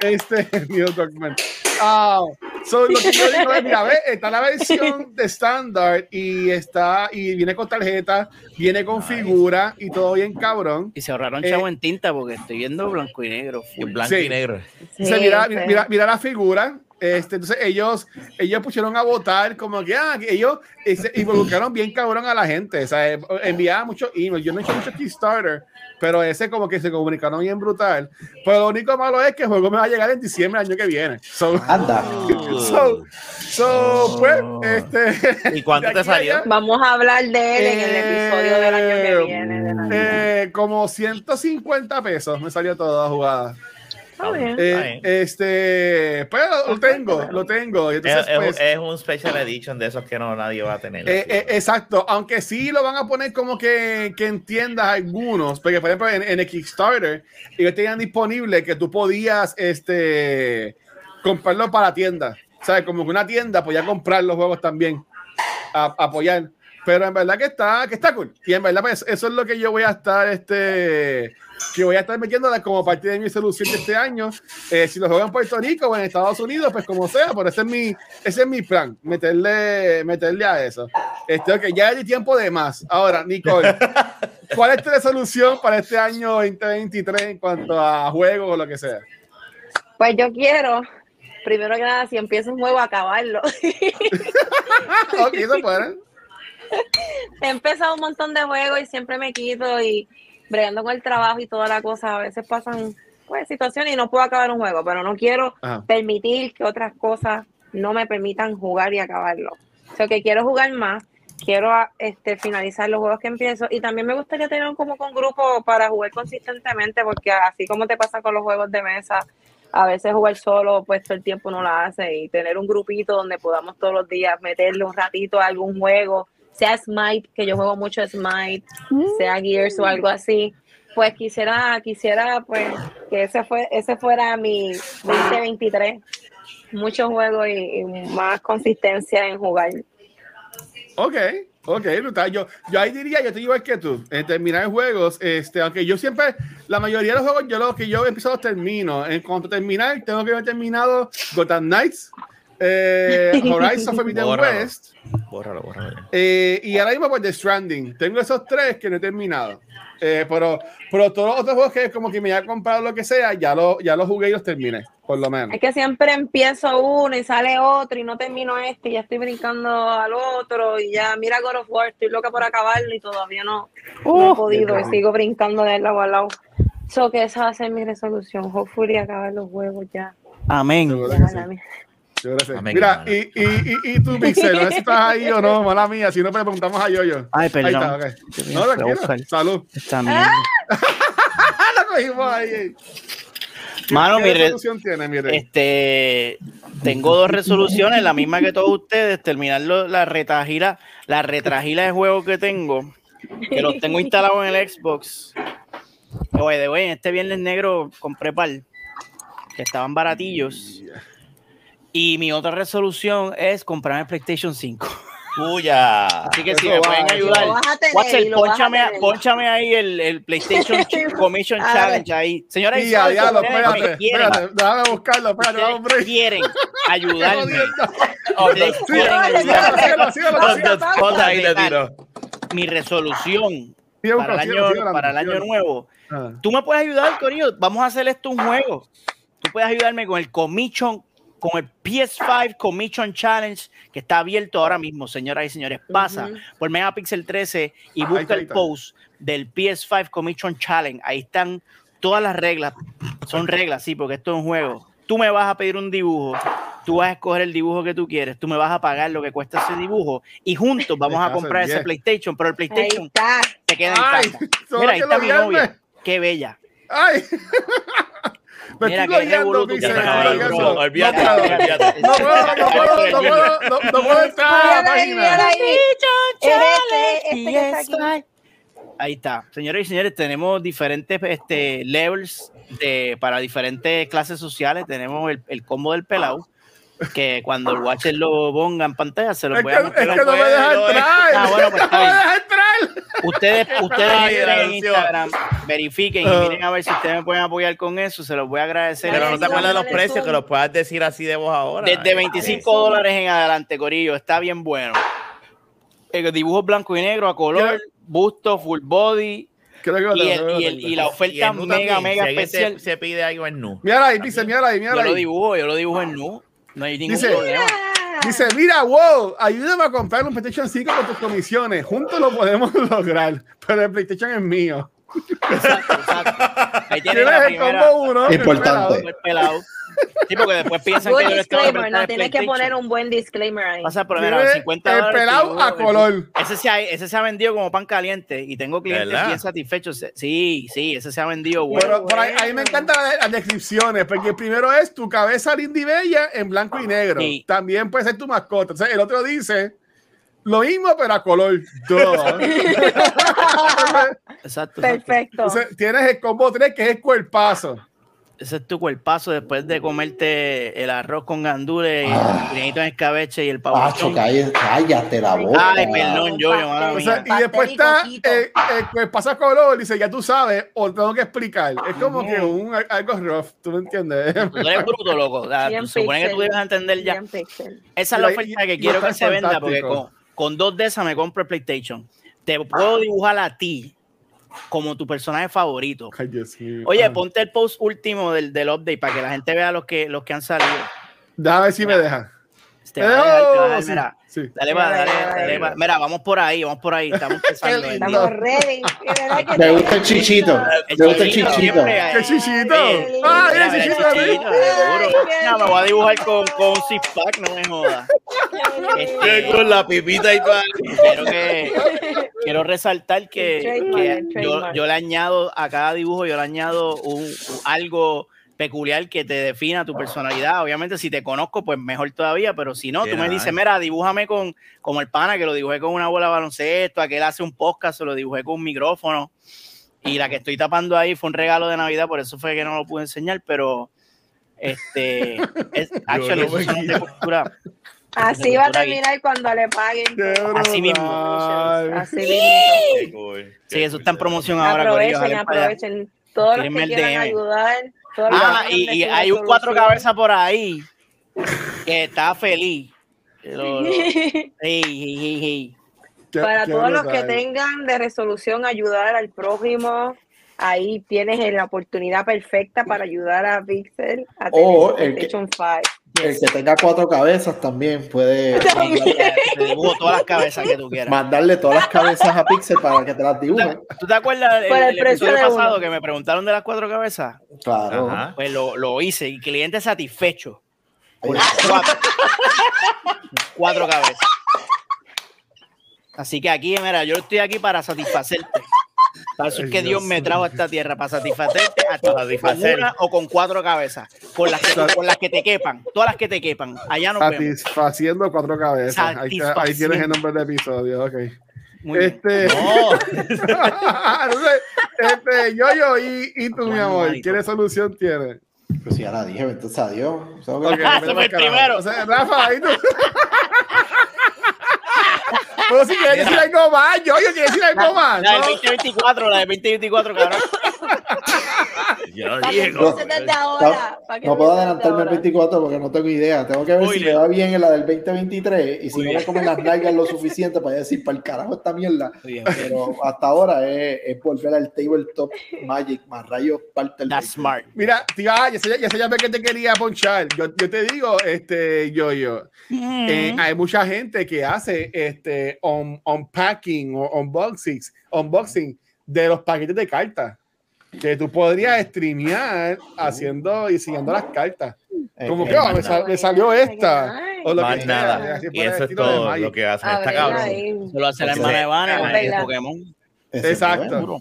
Este, (laughs) Neil Druckmann. Ah, so, lo que yo digo es, mira, ve, está la versión de estándar y está, y viene con tarjeta, viene con Nice. figura y todo bien cabrón. Y se ahorraron eh, chavo en tinta porque estoy viendo blanco y negro. Y full. blanco Sí. y negro. Sí, Entonces, mira, sí. mira, mira, mira la figura. Este, entonces ellos, ellos pusieron a votar como que, ah, ellos eh, se involucraron bien cabrón a la gente. O sea, eh, enviaban muchos emails. Yo no he hecho mucho Kickstarter, pero ese como que se comunicaron bien brutal. Pero lo único malo es que el juego me va a llegar en diciembre del año que viene. So, Anda. (laughs) so, so, pues, este. ¿Y cuánto te salió? allá, Vamos a hablar de él en el Eh, episodio del año que viene. de eh, como 150 pesos me salió toda la jugada. Está bien. Eh, Está bien. este, pero lo tengo, lo tengo. Entonces, es- pues, es un special edition de esos que no nadie va a tener. Eh, eh, exacto, aunque sí lo van a poner como que, que entiendas algunos, porque por ejemplo en, en el Kickstarter ellos tenían disponible que tú podías este, comprarlo para tienda, ¿sabes? Como que una tienda podía comprar los juegos también, a- apoyar, pero en verdad que está, que está cool, y en verdad pues eso es lo que yo voy a estar, este, que voy a estar metiéndola como parte de mi solución de este año, Eh, si lo juego en Puerto Rico o en Estados Unidos, pues como sea, pero ese es mi, ese es mi plan, meterle, meterle a eso. Este, ok, ya hay tiempo de más. Ahora, Nicole, ¿cuál es tu resolución para este año 2023 en cuanto a juegos o lo que sea? Pues yo quiero, primero que nada, si empiezo un juego, acabarlo. (laughs) ok, eso puede. (laughs) He empezado un montón de juegos y siempre me quito y bregando con el trabajo y toda la cosa, a veces pasan pues, situaciones y no puedo acabar un juego, pero no quiero Ajá. permitir que otras cosas no me permitan jugar y acabarlo. O sea, que quiero jugar más, quiero ah, este, finalizar los juegos que empiezo y también me gustaría tener un como con grupo para jugar consistentemente, porque así como te pasa con los juegos de mesa, a veces jugar solo, pues todo el tiempo no la hace y tener un grupito donde podamos todos los días meterle un ratito a algún juego, sea Smite, que yo juego mucho Smite, sea Gears o algo así, pues quisiera, quisiera pues que ese fue, ese fuera mi 2023. Muchos juegos y, y más consistencia en jugar. Ok, ok, brutal. Yo, yo ahí diría, yo estoy igual que tú, en terminar juegos, este, aunque yo siempre, la mayoría de los juegos, yo los que yo empiezo los termino. En cuanto a terminar, tengo que haber terminado Gotham Knights, eh, (laughs) Horizon Forbidden. West, Bórralo, bórralo. eh, y ahora mismo pues The Stranding. Tengo esos tres que no he terminado. Eh, pero, pero todos los otros juegos que como que me haya comprado lo que sea, ya lo, ya los jugué y los terminé, por lo menos. Es que siempre empiezo uno y sale otro y no termino este y ya estoy brincando al otro y ya mira God of War, estoy loca por acabarlo y todavía no, no he podido y sigo brincando de lado a lado. So que esa va a ser mi resolución. Hopefully acabar los juegos ya. Amén. Ya, Amén, Mira, y, y, y, y tú, Pixel, no sé si estás ahí o no, mala mía, si no, pues le preguntamos a Yoyo. Ay, Ahí perdón. está, ok. Yo No, tranquilo. Salud. Ah, la cogimos ahí. ¿Qué- Mano, qué mire, resolución tiene? Mire. Este, tengo dos resoluciones, la misma que todos ustedes, terminar lo- la retragila, la retragila de juegos que tengo, que los tengo instalados en el Xbox. Oye, de güey, este viernes negro compré par, que estaban baratillos. Y mi otra resolución es comprarme PlayStation 5. Tuya. Así que Eso si me va, pueden ayudar, Lo vas a tener, Watcher, y lo vas a pónchame, tener. pónchame ahí el, el PlayStation (laughs) Commission. Challenge ahí. Y ya, espérate, espérate, déjame buscarlo, espérate, quieren (laughs) ayudarme. Quieren (laughs) mi resolución para el año, para el año nuevo. Ah. Tú me puedes ayudar, Corillo. Vamos a hacer esto un juego. Tú puedes ayudarme con el Commission, con el PS5 Commission Challenge que está abierto ahora mismo, señoras y señores. Pasa Ujú. por Megapixel 13 y Ahí busca está, el post del PS5 Commission Challenge. Ahí están todas las reglas. Son reglas, sí, porque esto es un juego. Tú me vas a pedir un dibujo, tú vas a escoger el dibujo que tú quieres, tú me vas a pagar lo que cuesta ese dibujo y juntos vamos a comprar ese. PlayStation, pero el PlayStation te queda en casa. (laughs) Mira, ahí que está mi novia. Qué bella. Ay. (laughs) Me Mira, estoy guiando. Olvídate, No puedo. olvídate. No puedo, no puedo, no puedo, no, no puedo (laughs) entrar a la página. este. Ahí está. Señores y señores, tenemos diferentes este, levels de, para diferentes clases sociales. Tenemos el, el combo del pelado, que cuando el watcher lo ponga en pantalla se lo Es voy a es mostrar. que no me deja puedo, entrar. Ah, bueno, pues (laughs) está no me deja entrar. Ustedes, (laughs) ustedes entren en. Instagram, verifiquen y Ah. miren a ver si ustedes me pueden acuergar con eso. Se los voy a agradecer. Pero no te acuerdas de los precios que los puedas decir así de voz ahora. Desde 25 dólares en adelante, Corillo. Está bien bueno. El dibujo blanco y negro a color, busto, full body. Creo que lo Y, el- y el- y la oferta mega, también. mega Si especial. Se, se pide algo en nu. Mira ahí, dice, mira ahí, mira Yo lo ahí. dibujo, yo lo dibujo en nu. No hay ningún Dice- problema. Dice, mira, wow, ayúdame a comprar un PlayStation 5 con tus comisiones. Juntos lo podemos (laughs) lograr, pero el PlayStation es mío. Exacto, exacto. Ahí tienes Tienes la el primera. combo uno. Importante. el pelado. Sí, porque después piensan Good que yo disclaimer, no, tienes que poner un buen disclaimer ahí. Pasa por Tiene mira, 50 el dólares, pelado a color. Ese se, ha, ese se ha vendido como pan caliente y tengo clientes ¿Verdad? bien satisfechos. Sí, sí, ese se ha vendido bueno. Pero, pero ahí, ahí me encantan las, las descripciones, porque el primero es tu cabeza linda y bella en blanco y negro. Sí. También puede ser tu mascota. Entonces, el otro dice lo mismo, pero a color. (laughs) Exacto, exacto. Perfecto. Entonces, tienes el combo 3, que es el cuerpazo. Ese es tu cuerpazo después de comerte el arroz con gandules y Ah. el en escabeche y el Pacho, pavo. cállate, cállate la boca. Ay, perdón, yo, yo, mala O sea, y después está el, el cuerpazo a color. Dice, ya tú sabes, o tengo que explicar. Es como que un algo rough. ¿Tú me entiendes? Tú eres bruto, loco. O sea, supone que tú debes entender ya. Esa es la oferta que quiero que se venda porque con, con dos de esas me compro el PlayStation. Te puedo dibujar a ti como tu personaje favorito. Ay, Dios mío. Oye, Ah. ponte el post último del, del update para que la gente vea los que, los que han salido. Déjame ver si me deja. Te va a dejar, te va a dejar, Oh, sí, mira, sí. dale dale, Dale, dale dale. Mira, vamos por ahí, vamos por ahí. Estamos empezando. Estamos ready. Me gusta el chichito. Me gusta el chichito chichito. ¡Qué chichito! ¡Ah, mira, mira el chichito! chichito, No, me voy a dibujar con, con un six pack, no me jodas. Este, Con la pipita y toda. quiero que quiero resaltar que, que yo, yo le añado a cada dibujo, yo le añado un, un- algo peculiar que te defina tu personalidad. Obviamente, si te conozco, pues mejor todavía, pero si no, Qué tú me dices, mira, dibújame con como el pana que lo dibujé con una bola de baloncesto, aquel hace un podcast, se lo dibujé con un micrófono. Y la que estoy tapando ahí fue un regalo de Navidad, por eso fue que no lo pude enseñar, pero este (laughs) es actually, no de cultura. Así va a terminar cuando le paguen. ¡Qué Así mismo. Así mismo. Sí, eso está en promoción ahora, Aprovechen, aprovechen. Todos los que quieran DM. ayudar. Ah, y, hay un cuatro cabezas por ahí que está feliz. (laughs) Para todos los que tengan de resolución ayudar al prójimo, ahí tienes la oportunidad perfecta para ayudar a Pixel a tener oh, su PlayStation el que tenga cuatro cabezas también puede. Dibujo todas las cabezas que tú quieras. Mandarle todas las cabezas a Pixel para que te las dibuje. ¿Tú te acuerdas el, el, episodio pasado que me preguntaron de las cuatro cabezas? Claro. Pues lo, lo, hice y cliente satisfecho. Cuatro cabezas. Así que aquí, mira, yo estoy aquí para satisfacerte. Para eso es que Dios me trajo a esta tierra, para satisfacerte a ti, Para con satisfacer. una o con cuatro cabezas, con las, que, con las que te quepan, todas las que te quepan. Allá nos vemos. Satisfaciendo cuatro cabezas. Ahí, ahí tienes el nombre del episodio, ok. Muy. Este, No, (laughs) este, yo, yo, y, y tú, mi amor, manito. ¿qué resolución tienes? Pues si ya la dije, entonces adiós. Tengo que- Ok, (laughs) vete fue el primero. O sea, Rafa, ¿y tú? (laughs) Pero si quieres decir algo más, yo, yo quiero decir algo más. La ¿no? 2024, la del 2024, cabrón. (laughs) yo no ahora. para que No puedo adelantarme el ahora. 24 porque no tengo idea. Tengo que ver si me va bien en la del 2023 y si no me comen las nalgas lo suficiente para decir para el carajo esta mierda. Pero hasta ahora es, es volver al tabletop Magic más rayos parte del That's smart. Mira, tío, ah, ya sé, ya sé ya ve que te quería ponchar. Yo, yo te digo, este, yo, yo. Eh, hay mucha gente que hace este un- unpacking o unboxing, unboxing de los paquetes de cartas que tú podrías streamear haciendo y siguiendo las cartas. Eh, Como eh, que oh, me, sal- me salió esta. O lo Más que nada. sea, Y eso es todo lo que hacen. A Está ver, cabrón. ahí. Se lo hace la hermana de verdad. Pokémon. ese Exacto.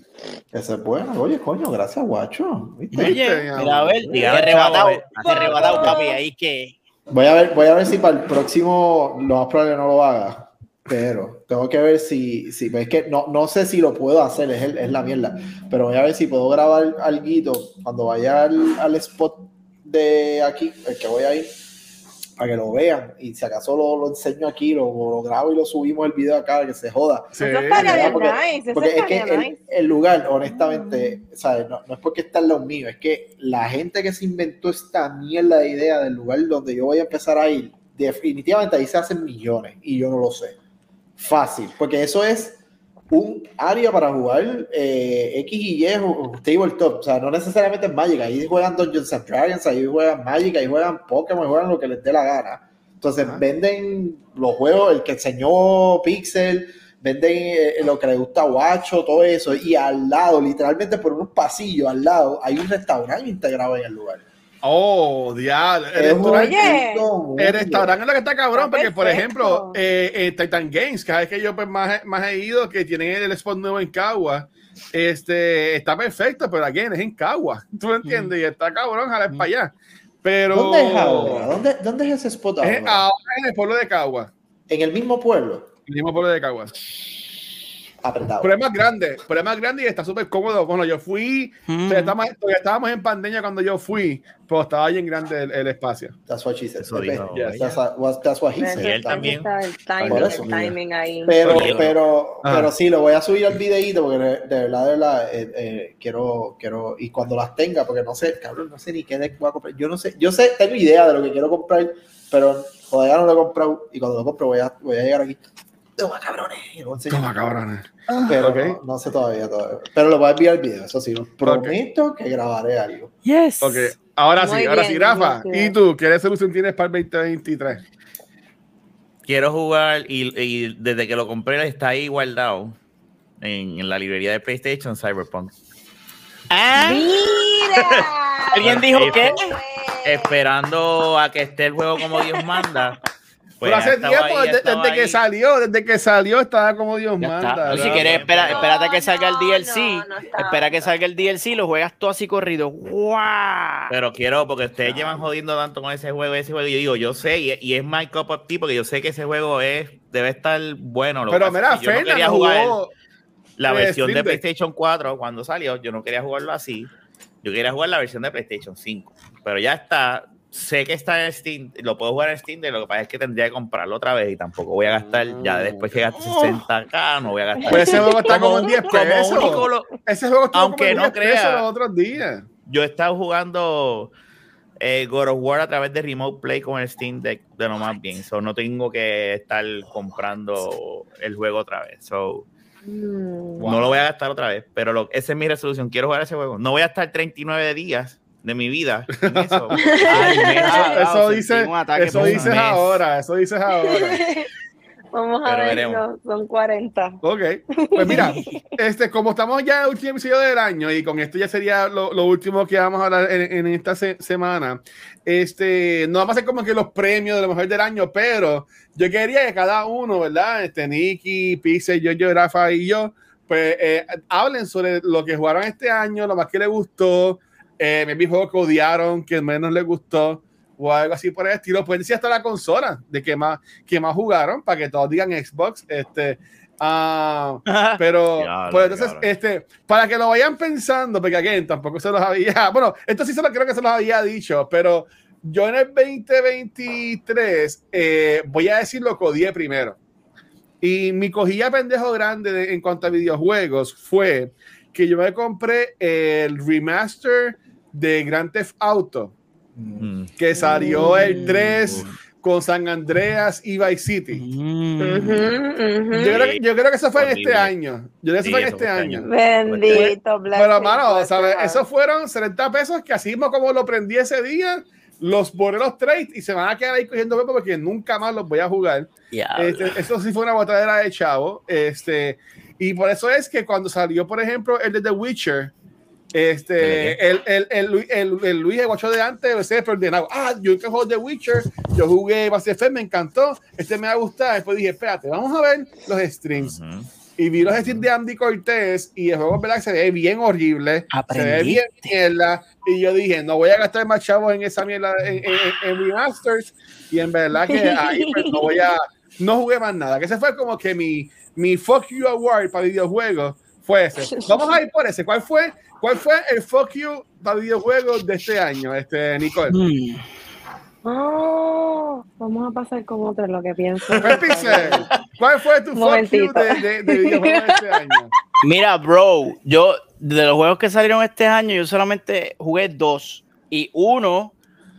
Ese es bueno. Oye, coño, gracias, guacho. Oye, mira, a ver, Dígame, arrebatado, arrebatado, papi, ahí que Voy a ver, voy a ver si para el próximo lo más probable no lo haga. Pero tengo que ver si, si es que no, no sé si lo puedo hacer, es, el- es la mierda. Pero voy a ver si puedo grabar algo cuando vaya al, al spot de aquí, el que voy a ir, para que lo vean. Y si acaso lo, lo enseño aquí, lo, lo grabo y lo subimos el video acá, que se joda. Sí, porque-. Eso Porque es que el, lugar, honestamente, ¿sabes? No, no es porque está en lo mío, es que la gente que se inventó esta mierda de idea del lugar donde yo voy a empezar a ir, definitivamente ahí se hacen millones y yo no lo sé. Fácil, porque eso es un área para jugar eh, X y Y o- o tabletop, o sea, no necesariamente es Magic, ahí juegan Dungeons and Dragons, ahí juegan Magic, ahí juegan Pokémon, juegan lo que les dé la gana. Entonces Ajá. venden los juegos, el que enseñó Pixel, venden eh, lo que le gusta a Guacho, todo eso, y al lado, literalmente por unos pasillos al lado, hay un restaurante integrado en el lugar. Oh, diablo. El restaurante, el es lo que está cabrón, porque por ejemplo, eh, eh, Titan Games, cada vez que yo pues, más, más he ido, que tienen el spot nuevo en Cagua, este, está perfecto, pero again, es en Cagua, (laughs) ¿tú me entiendes? Y está cabrón, jala para allá. Pero ¿Dónde es ahora? ¿Dónde, dónde es ese spot Es ahora? ahora en el pueblo de Cagua, En el mismo pueblo. el mismo pueblo de Cagua. Apretado. Pero es más grande, pero es más grande y está súper cómodo. Bueno, yo fui, todavía, estábamos, estábamos en pandemia cuando yo fui, pero estaba bien grande el, el espacio. That's what she said. Dijo That's, what- what- that's what he said. él está- también. está El timing, Por eso. el timing ahí. Pero, pero, Ah. pero sí, lo voy a subir al videíto porque de, de verdad, de verdad, eh, eh, quiero, quiero, y cuando las tenga, porque no sé, cabrón, no sé ni qué deck voy a comprar. Yo no sé, yo sé, tengo idea de lo que quiero comprar, pero todavía no lo he comprado, y cuando lo compro voy a, voy a llegar aquí. Toma, cabrones. Toma, cabrones. Pero Ok. no, no sé todavía, todavía. Pero lo voy a enviar el video, eso sí, lo prometo que grabaré algo. Yes. Ok, ahora Muy sí, ahora bien, sí, Rafa. bien. ¿Y tú qué resolución tienes para el 2023? quiero jugar y, y desde que lo compré está ahí guardado en, en la librería de PlayStation Cyberpunk. Ah, ¡Mira! ¿Alguien dijo qué? Esperando a que esté el juego como Dios manda. Pues Pero hace tiempo, ahí, desde, que salió, desde que salió estaba como Dios Ya manda. No, si quieres, espera, No, espérate a que salga el DLC. no, espera que salga el DLC, lo juegas todo así corrido. ¡Guau! Pero quiero, porque ustedes llevan jodiendo tanto con ese juego, ese juego. Yo digo, yo sé, y, y es my cup of tea, porque yo sé que ese juego es, debe estar bueno. Lo Pero mira, yo quería jugar jugó. la versión de. PlayStation 4 cuando salió. Yo no quería jugarlo así. Yo quería jugar la versión de PlayStation 5. Pero ya está. Sé que está en Steam, lo puedo jugar en Steam, de lo que pasa es que tendría que comprarlo otra vez y tampoco voy a gastar, ya después que gaste 60k, no voy a gastar. Pues ese juego está como en 10 como pesos. único lo- Ese juego estuvo Aunque como en no 10 pesos crea. los otros días. yo he estado jugando eh, God of War a través de Remote Play con el Steam Deck de lo más bien. So, no tengo que estar comprando el juego otra vez. So, Mm. No lo voy a gastar otra vez. Pero lo, esa es mi resolución. Quiero jugar ese juego. No voy a estar 39 días de mi vida en (laughs) eso. Ay, Eso, dice, eso dices mes. ahora, eso dices ahora. (laughs) Vamos a veremos. son 40. Ok, pues mira, este, como estamos ya en el último episodio del año y con esto ya sería lo, lo último que vamos a hablar en, en esta se- semana, este, no vamos a hacer como que los premios de lo mejor del año, pero yo quería que cada uno, ¿verdad? Este, Nicky, Pixel, yo, yo, Rafa y yo, pues eh, hablen sobre lo que jugaron este año, lo más que les gustó, eh, maybe juegos que odiaron, que menos les gustó, o algo así por el estilo. Pueden decir hasta la consola de que más, que más jugaron, para que todos digan Xbox. Este, ah, (laughs) pero, pues entonces, este, para que lo vayan pensando, porque aquí tampoco se los había, (laughs) bueno, esto sí se lo creo que se los había dicho, pero yo en el 2023 eh, voy a decir lo que odié primero. Y mi cojilla pendejo grande de- en cuanto a videojuegos fue que yo me compré el remaster de Grand Theft Auto, Mm. que salió el 3 con San Andreas y Vice City. Mm. Ujú, ujú. Yo creo, que, yo creo que eso fue en este año. Yo creo que eso fue en este este año. año. Bendito, blessed, Pero, mano, ¿sabes? Esos fueron 70 pesos que así mismo como lo prendí ese día, los borré los trades y se van a quedar ahí cogiendo pepo porque nunca más los voy a jugar. Este, eso sí fue una botadera de chavo. Este, y por eso es que cuando salió, por ejemplo, el de The Witcher, este, el, el, el, el, el Luis, el guacho de antes, se ordenado. Ah, yo nunca juego The Witcher, yo jugué Mass Effect, me encantó, este me ha gustado. Después dije, espérate, vamos a ver los streams. Ujú. Y vi los streams de Andy Cortés y el juego, ¿verdad? que Se ve bien horrible, se ve Aprendiste. bien mierda. Y yo dije, no voy a gastar más chavos en esa mierda, en, en, en remasters. Y en verdad que ahí pues, no voy a, no jugué más nada. Que ese fue como que mi, mi fuck you award para videojuegos fue ese. (laughs) Vamos a ir por ese. ¿Cuál fue, cuál fue el fuck you para videojuegos de este año, este Nicole? Mm. Oh, vamos a pasar con otro lo que pienso. Pues, ¿Cuál fue tu fuck you de, de videojuegos de este año? (laughs) Mira, bro, yo de los juegos que salieron este año, yo solamente jugué dos. Y uno,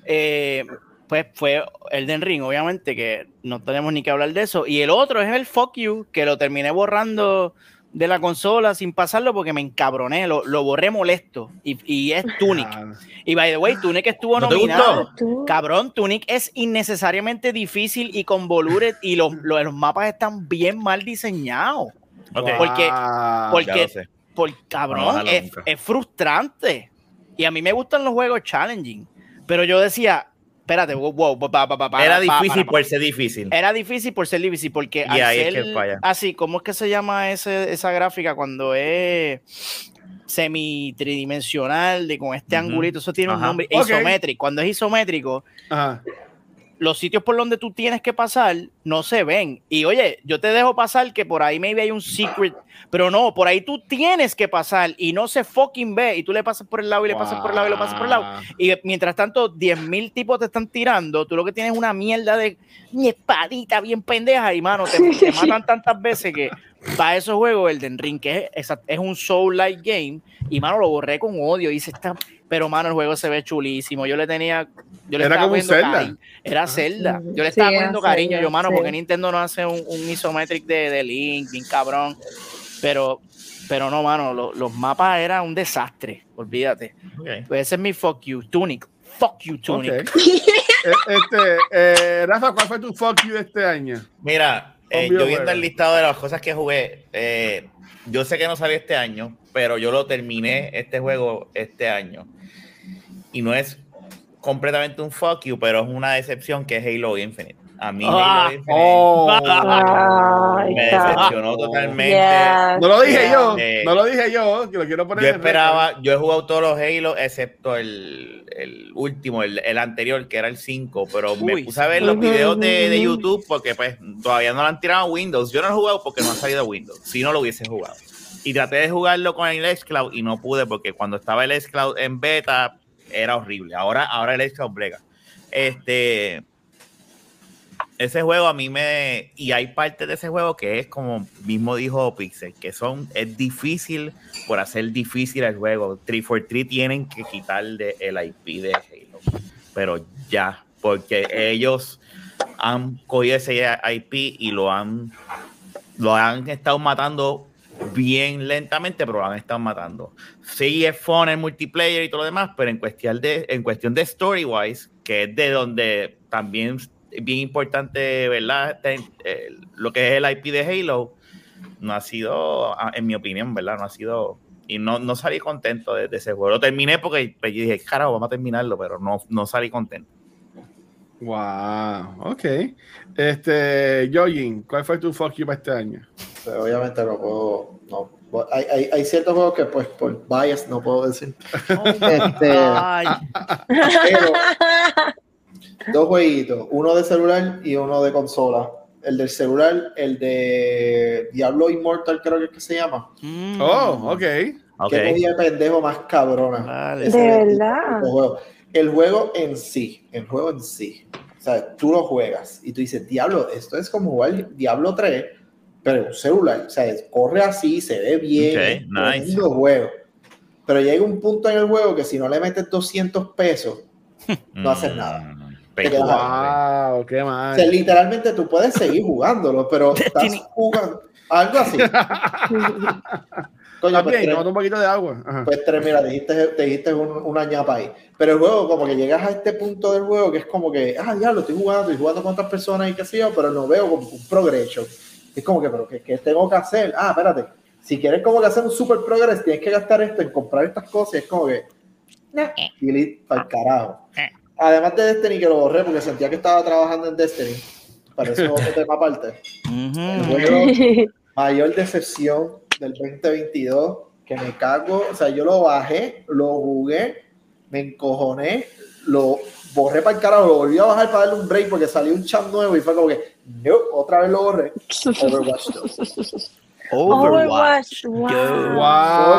eh, pues fue Elden Ring, obviamente, que no tenemos ni que hablar de eso. Y el otro es el Fuck You, que lo terminé borrando de la consola sin pasarlo porque me encabroné, lo, lo borré molesto. Y, y es Tunic. Y by the way, Tunic estuvo ¿No nominado. Cabrón, Tunic es innecesariamente difícil y convoluted y los, (laughs) los, los mapas están bien mal diseñados. Porque- porque- Ya lo sé. Por No, cabrón, es, es frustrante. Y a mí me gustan los juegos challenging. Pero yo decía, espérate, wow, wow, pa, pa, pa, pa, Era pa, difícil por ser difícil. Era difícil por ser difícil, porque Y al ahí es ser que falla. así, ¿cómo es que se llama ese, esa gráfica cuando es semi tridimensional, de con este angulito? Eso tiene un nombre, Ok. isométrico. Cuando es isométrico, Ajá. Los sitios por donde tú tienes que pasar no se ven. Y oye, yo te dejo pasar que por ahí maybe hay un secret, pero no, por ahí tú tienes que pasar y no se fucking ve. Y tú le pasas por el lado y le pasas por el lado y le pasas por el lado. Y mientras tanto, 10.000 tipos te están tirando, tú lo que tienes es una mierda de mi espadita bien pendeja y mano, te, te (laughs) matan tantas veces que para esos juegos el de Ring, que es, es un soul-like game, y mano, lo borré con odio. Y se está, pero mano, el juego se ve chulísimo. Yo le tenía, yo le Era estaba como Zelda. cariño. Era Zelda. Yo le Sí, estaba poniendo cariño, Zelda, yo, mano, sí. porque Nintendo no hace un, un isometric de, de Link, bien cabrón. Pero, pero no, mano, lo- los mapas eran un desastre, olvídate. Ok. Pues ese es mi fuck you, Tunic. Fuck you, Tunic. Ok. (laughs) este, eh, Rafa, ¿cuál fue tu fuck you de este año? Mira, eh, yo viendo el listado de las cosas que jugué, eh, yo sé que no salió este año, pero yo lo terminé este juego este año. Y no es completamente un fuck you, pero es una decepción que es Halo Infinite. A mí Ah, Oh, me está. decepcionó totalmente. Yeah. no lo dije yo, Eh, no lo dije yo, que lo quiero poner Yo en el esperaba, yo he jugado todos los Halo excepto el, el último, el, el anterior, que era el 5, pero me puse a ver los videos de. YouTube porque pues todavía no lo han tirado a Windows. Yo no lo he jugado porque no ha salido a Windows, si no lo hubiese jugado. Y traté de jugarlo con el xCloud y no pude porque cuando estaba el xCloud en beta era horrible. Ahora, ahora el xCloud brega. Este, ese juego a mí me. Y hay partes de ese juego que es como mismo dijo Pixel, que son. Es difícil por hacer difícil el juego. 343 tienen que quitarle el IP de Halo. Pero ya, porque ellos han cogido ese IP y lo han. Lo han estado matando bien lentamente, pero lo han estado matando. Sí, es fun el multiplayer y todo lo demás, pero en cuestión de, en cuestión de story-wise, que es de donde también bien importante, ¿verdad? Ten- eh, lo que es el IP de Halo, no ha sido, en mi opinión, ¿verdad? No ha sido. Y no, no salí contento de, de ese juego. Lo terminé porque pues, yo dije, carajo, vamos a terminarlo, pero no, no salí contento. Wow, ok. Este, Jojin, ¿cuál fue tu fuck you para este año? Pues, obviamente no puedo. No, hay, hay, hay ciertos juegos que, pues, por bias no puedo decir. Este, Ay, pero dos jueguitos, uno de celular y uno de consola. El del celular, el de Diablo Immortal, creo que es que se llama. mm, Oh, ok. Qué de pendejo más cabrona. Vale. De verdad. juego. El juego en sí, el juego en sí. O sea, tú lo juegas y tú dices, Diablo, esto es como jugar Diablo 3, pero en un celular. O sea, corre así, se ve bien. Ok, es nice. tremendo juego. Pero llega un punto en el juego que si no le metes 200 pesos, no haces nada. Te quedas Wow, qué o mal. sea, literalmente tú puedes seguir jugándolo, pero (laughs) estás jugando algo así. Coño, pues, También, tres- tomate un poquito de agua. Ajá. Pues tres, mira, dijiste, te dijiste un- una ñapa ahí. Pero el juego, como que llegas a este punto del juego que es como que, ah, ya lo estoy jugando, estoy jugando con otras personas y qué sé yo, pero no veo como un progreso. Es como que, pero ¿qué, qué tengo que hacer? Ah, espérate. Si quieres como que hacer un super progress, tienes que gastar esto en comprar estas cosas. Y es como que, nah, delete para el carajo. Además de Destiny, que lo borré porque sentía que estaba trabajando en Destiny. Para eso (laughs) otro tema aparte. juego mayor decepción del 2022 que me cago, o sea, yo lo bajé, lo jugué, me encojoné, lo borré para el carajo, lo volví a bajar para darle un break porque salió un chat nuevo y fue como que, no, otra vez lo borré. Overwatch 2. Overwatch. Wow. Yo- Wow.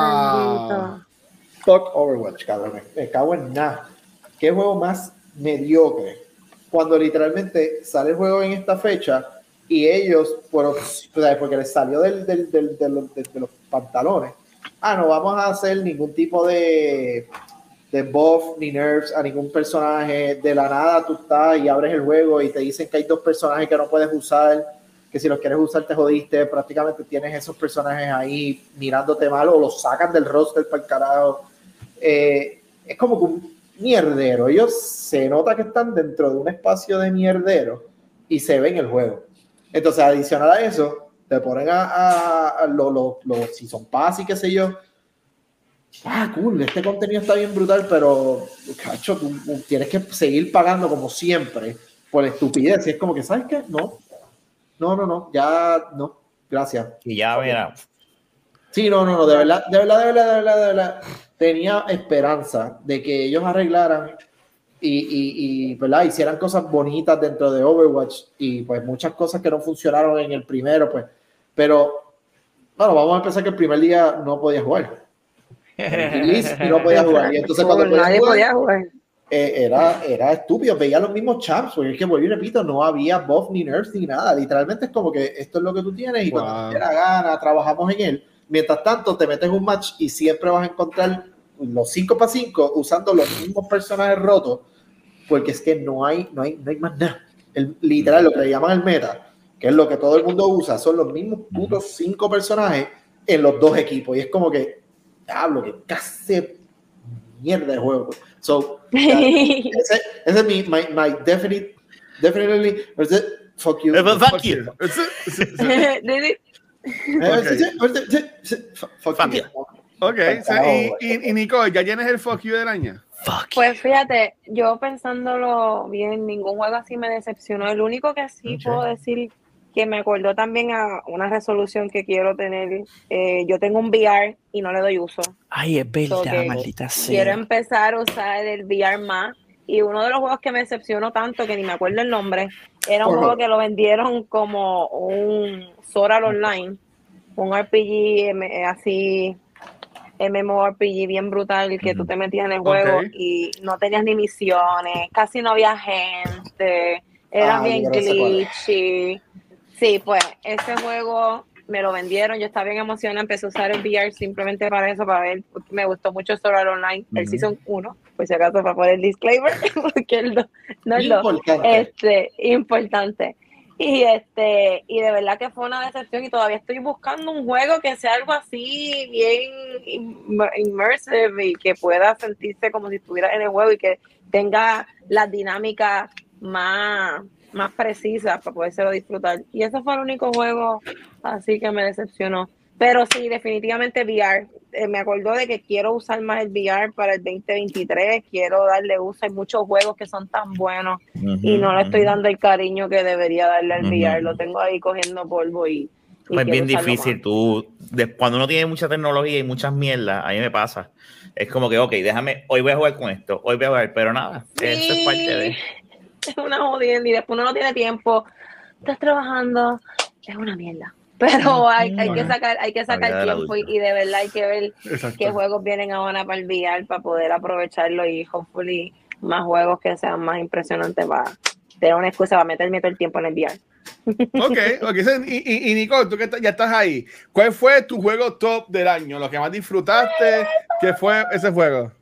Maldito. Fuck Overwatch, cabrón. Me, me cago en nada. ¿Qué juego más mediocre? Cuando literalmente sale el juego en esta fecha y ellos, por, porque les salió del, del- del- de los pantalones, ah, no vamos a hacer ningún tipo de, de buff ni nerfs a ningún personaje. De la nada tú estás y abres el juego y te dicen que hay dos personajes que no puedes usar, que si los quieres usar te jodiste. Prácticamente tienes esos personajes ahí mirándote mal o los sacan del roster para el carajo. Eh, es como que un mierdero. Ellos se nota que están dentro de un espacio de mierdero y se ve en el juego. Entonces, adicional a eso, te ponen a, a, a los lo, lo, si son pass y qué sé yo. Ah, cool, este contenido está bien brutal, pero, cacho, tú, tú tienes que seguir pagando como siempre por estupidez. Y es como que, ¿sabes qué? No, no, no, no, ya no, gracias. Y ya, mira, Sí, no, no, no, de verdad, de verdad, de verdad, de verdad, de verdad. Tenía esperanza de que ellos arreglaran y, y, y ¿verdad? hicieran cosas bonitas dentro de Overwatch y pues muchas cosas que no funcionaron en el primero, pues. Pero, bueno, vamos a empezar que el primer día no podía jugar. (laughs) Y no podía jugar. Y entonces cuando podía jugar, podía jugar. eh, era, era estúpido, veía los mismos champs, porque es que vuelvo y repito, no había buff ni nerfs ni nada, literalmente es como que esto es lo que tú tienes y cuando Wow. te dé la gana, trabajamos en él. Mientras tanto, te metes un match y siempre vas a encontrar los 5 para 5 usando los mismos personajes rotos, porque es que no hay, no hay, no hay más nada. El, literal, lo que le llaman el meta, que es lo que todo el mundo usa, son los mismos putos 5 personajes en los dos equipos. Y es como que, diablo, que casi mierda de juego. So, (laughs) ese, ese es mi, my, my definite, definitely? Fuck you. Fuck Fuck you. you. Fuck you. Ok, so, y, y, y Nicole, ¿ya tienes el fuck you del año? Fuck. Pues fíjate, yo pensándolo bien, ningún juego así me decepcionó. El único que sí puedo decir que me acordó también a una resolución que quiero tener. eh, yo tengo un VR y no le doy uso. Ay, es verdad, So maldita Quiero sea. empezar a usar el VR más. Y uno de los juegos que me decepcionó tanto que ni me acuerdo el nombre, era un juego que lo vendieron como un Sword Art Online, un RPG M- así, MMORPG bien brutal, que tú te metías en el juego y no tenías ni misiones, casi no había gente, era Ah, bien es. glitchy. Sí, pues ese juego me lo vendieron, yo estaba bien emocionada, empecé a usar el VR simplemente para eso, para ver, porque me gustó mucho Sword Art Online, el. Season 1, por si acaso para poner el disclaimer, (laughs) porque el do- no el 2, Importante. este, importante. Y este, y de verdad que fue una decepción y todavía estoy buscando un juego que sea algo así bien im- immersive y que pueda sentirse como si estuviera en el juego y que tenga las dinámicas más, más precisas para podérselo disfrutar. Y ese fue el único juego así que me decepcionó. Pero sí, definitivamente VR. Eh, me acordó de que quiero usar más el VR para el 2023, quiero darle uso. Hay muchos juegos que son tan buenos y no le estoy dando el cariño que debería darle al. VR. Lo tengo ahí cogiendo polvo y. y Pues es bien difícil. más. Tú, de- cuando uno tiene mucha tecnología y muchas mierdas, a mí me pasa. Es como que, ok, déjame, hoy voy a jugar con esto, hoy voy a jugar, pero nada, eso es parte de. (laughs) Es una jodienda y después uno no tiene tiempo. Estás trabajando, es una mierda. Pero hay, hay que sacar, hay que sacar tiempo y, de verdad hay que ver Exacto. qué juegos vienen ahora para el VR para poder aprovecharlo y hopefully más juegos que sean más impresionantes para tener una excusa para meterme todo el tiempo en el VR. (laughs) Ok, ok. so, Y, y, y Nicole, tú que estás- ya estás ahí, ¿cuál fue tu juego top del año? Lo que más disfrutaste, ¿qué fue ese juego?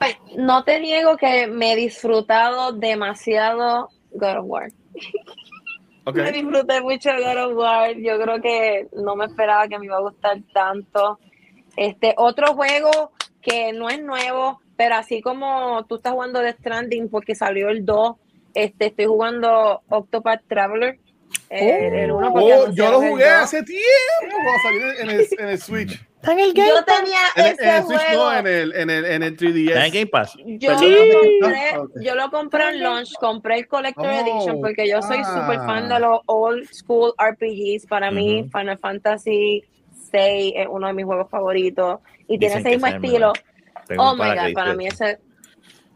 Pues no te niego que me he disfrutado demasiado God of War. (laughs) Me disfruté mucho God of War. Yo creo que no me esperaba que me iba a gustar tanto. Este otro juego que no es nuevo, pero así como tú estás jugando The Stranding porque salió el 2, este, estoy jugando Octopath Traveler. El, el uno porque Oh, yo lo jugué 2. hace tiempo cuando salió en el, en el Switch. Está en el Yo tenía En el, en ese el Switch, juego. no, en el, en el, en el ¿Está en 3DS. Game Pass? Yo lo, compré, Ok. yo lo compré en launch, compré el Collector Oh, Edition porque yo soy ah. super fan de los old school RPGs. Para mí, Ujú. Final Fantasy VI es uno de mis juegos favoritos y tiene ese mismo es estilo. Tengo Oh my god, para mí ese.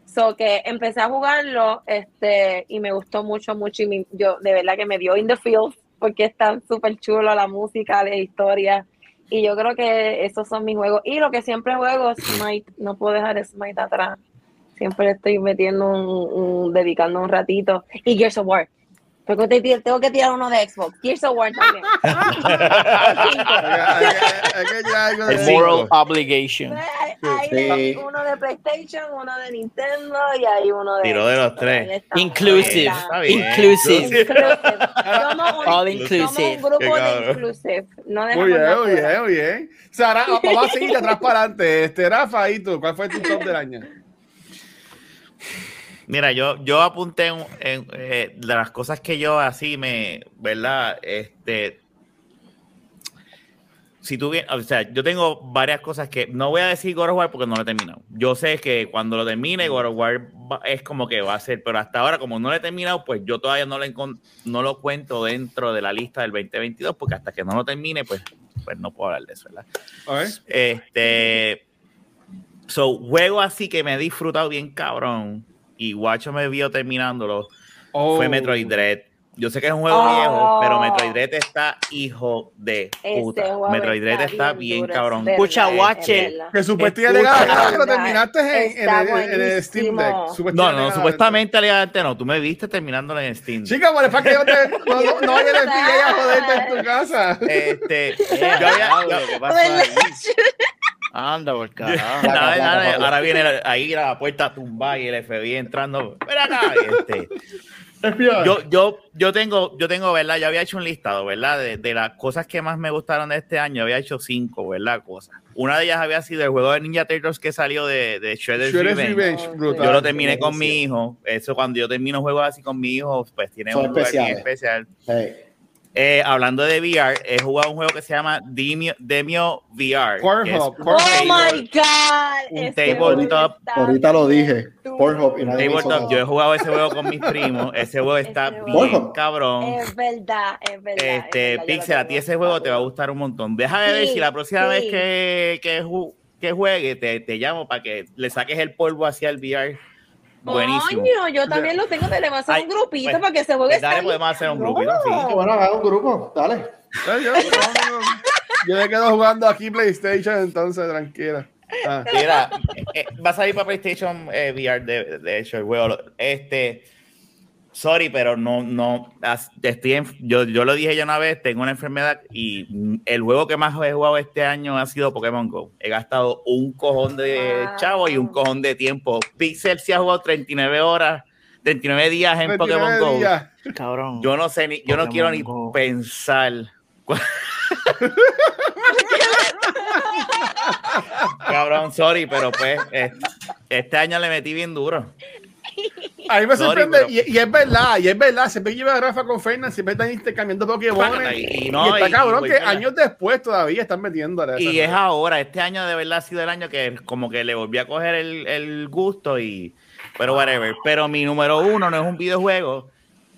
So que empecé a jugarlo este y me gustó mucho, mucho. Y mi- yo de verdad que me dio in the field porque está súper chulo la música, la historia. Y yo creo que esos son mis juegos. Y lo que siempre juego es Smite. No puedo dejar Smite atrás. Siempre estoy metiendo un, un- dedicando un ratito. Y Gears of War. Porque te- te- tengo que tirar uno de Xbox. Gears of War también. (laughs) (laughs) Que El moral obligation. Hay Sí. uno de PlayStation, uno de Nintendo y hay uno de. Tiró de los tres. Inclusive. Está bien. Inclusive. Inclusive. Somos un, (laughs) All somos inclusive. un grupo de inclusive. No Muy dejamos bien, nada muy bien, muy bien. Sara, vamos a seguir de atrás para adelante. Este, Rafa, ¿y tú? ¿Cuál fue tu top del año? Mira, yo, yo apunté en, en, eh, de las cosas que yo así me, ¿verdad? Este, si tú o sea, yo tengo varias cosas que no voy a decir God of War porque no lo he terminado. Yo sé que cuando lo termine, God of War va- es como que va a ser, pero hasta ahora, como no lo he terminado, pues yo todavía no lo, no lo cuento dentro de la lista del 2022, porque hasta que no lo termine, pues, pues no puedo hablar de eso, ¿verdad? Este. So, juego así que me he disfrutado bien cabrón. Y Guacho me vio terminándolo. Oh. Fue Metroid Dread. Yo sé que es un juego Oh. viejo, pero Metroid Dread está hijo de Ese puta. juego Metroid Dread está bien, duro, cabrón. es verdad, Escucha, (laughs) es verdad. Que supuestamente Escucha. ya lo terminaste en, en en el Steam Deck. No, Supuestamente no, supuestamente legalmente no. Tú me viste terminándolo en Steam. Chica, por el para que yo te, (laughs) no, no, no vaya a decir que ella joderte en tu casa. Este, yo había- diablo, yo- ¿Qué pasó ahí? Anda, por (laughs) carajo. Nada, nada, ahora viene la- ahí la puerta tumba y el FBI entrando. Ven acá. Este. Yo, yo, yo tengo, yo tengo, ¿verdad? Yo había hecho un listado, ¿verdad? De, de las cosas que más me gustaron de este año, había hecho cinco, ¿verdad? Cosas. Una de ellas había sido el juego de Ninja Turtles que salió de, de Shredder's Shredder's Revenge. Revenge, brutal. Yo lo terminé con mi hijo. Eso cuando yo termino juegos así con mi hijo, pues tiene Son un lugar bien especial. Hey. Eh, hablando de VR, he jugado un juego que se llama Demio, Demio VR. Pornhub, es. Oh my God. un tabletop. Ahorita lo dije. Pornhub y nadie tabletop. Yo he jugado ese juego con mis primos. (laughs) Ese juego está Ese bien juego. cabrón. Es verdad, es verdad. es Este, verdad, yo Pixel, a ti ese juego te va a gustar un montón. Déjame ver Sí, si la próxima sí. vez que, que, ju- que juegue te, te llamo para que le saques el polvo hacia el VR. Buenísimo. Coño, yo también lo tengo, tenemos hacer Ay, un grupito pues, para que se juegue Pues dale, podemos hacer un grupito, sí. Bueno, haga un grupo, dale. Yo, yo, yo, yo me quedo jugando aquí PlayStation, entonces tranquila. Ah. Mira, eh, va a salir para PlayStation eh, VR, de, de hecho, el juego. Este, sorry, pero no, no, estoy en- yo, yo lo dije ya una vez, tengo una enfermedad y el juego que más he jugado este año ha sido Pokémon Go. He gastado un cojón de Wow. chavo y un cojón de tiempo. Pixel sí ha jugado 39 horas, 39 días en Pokémon 29 Go. Cabrón. Yo no sé ni, yo no quiero ni Go. pensar. (laughs) Cabrón, sorry, pero pues eh, este año le metí bien duro. (laughs) A mí me Sorry, sorprende, pero- y, y es verdad, y es verdad, siempre que lleva a Rafa con Fernan, siempre están intercambiando Pokémon. Y Y, no, está y- cabrón y- que años después todavía están metiendo a Y es ahora, este año de verdad ha sido el año que como que le volví a coger el, el gusto y pero whatever. Pero mi número uno no es un videojuego,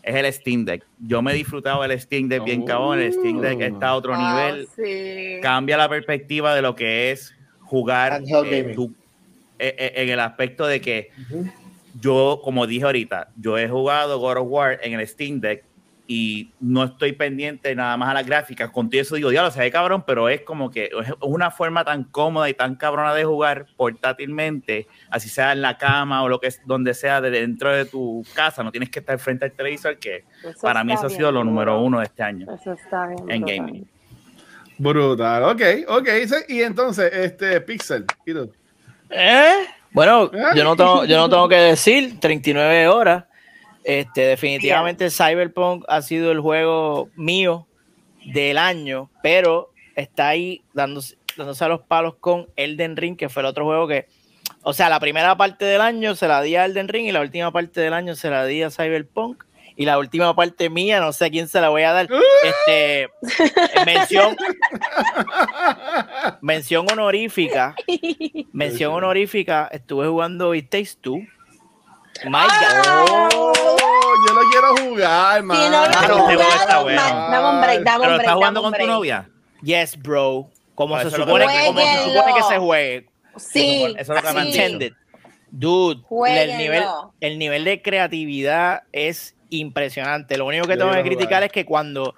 es el Steam Deck. Yo me he disfrutado el Steam Deck bien cabrón, el Steam Deck está a otro Ah, nivel. sí. cambia la perspectiva de lo que es jugar eh, eh, eh, en el aspecto de que yo, como dije ahorita, yo he jugado God of War en el Steam Deck y no estoy pendiente nada más a las gráficas. Con todo eso digo, diablo, se ve cabrón, pero es como que es una forma tan cómoda y tan cabrona de jugar portátilmente, así sea en la cama o lo que es, donde sea de dentro de tu casa, no tienes que estar frente al televisor, que Eso para mí eso ha sido lo número uno de este año Eso está bien. en brutal. gaming. Brutal, ok, ok. Y entonces, este, Pixel, ¿y tú? ¿Eh? Bueno, yo no tengo, yo no tengo que (laughs) decir 39 horas. Este, definitivamente Cyberpunk ha sido el juego mío del año, pero está ahí dándose, dándose a los palos con Elden Ring, que fue el otro juego que, o sea, la primera parte del año se la di a Elden Ring y la última parte del año se la di a Cyberpunk. Y la última parte mía, no sé a quién se la voy a dar. Este, (laughs) mención, mención honorífica. Mención honorífica, estuve jugando It Takes Two. My God. Oh, yo lo quiero jugar, man. Si no este juego está jugado, bueno. ma- dame un break, dame Pero un break. estás jugando con tu novia. Yes, bro. Como, Ah, se supone, que- como se supone que se juegue. Sí, Eso es lo que sí. Dude, el nivel, el nivel de creatividad es impresionante. Lo único que Yo tengo que criticar es que cuando,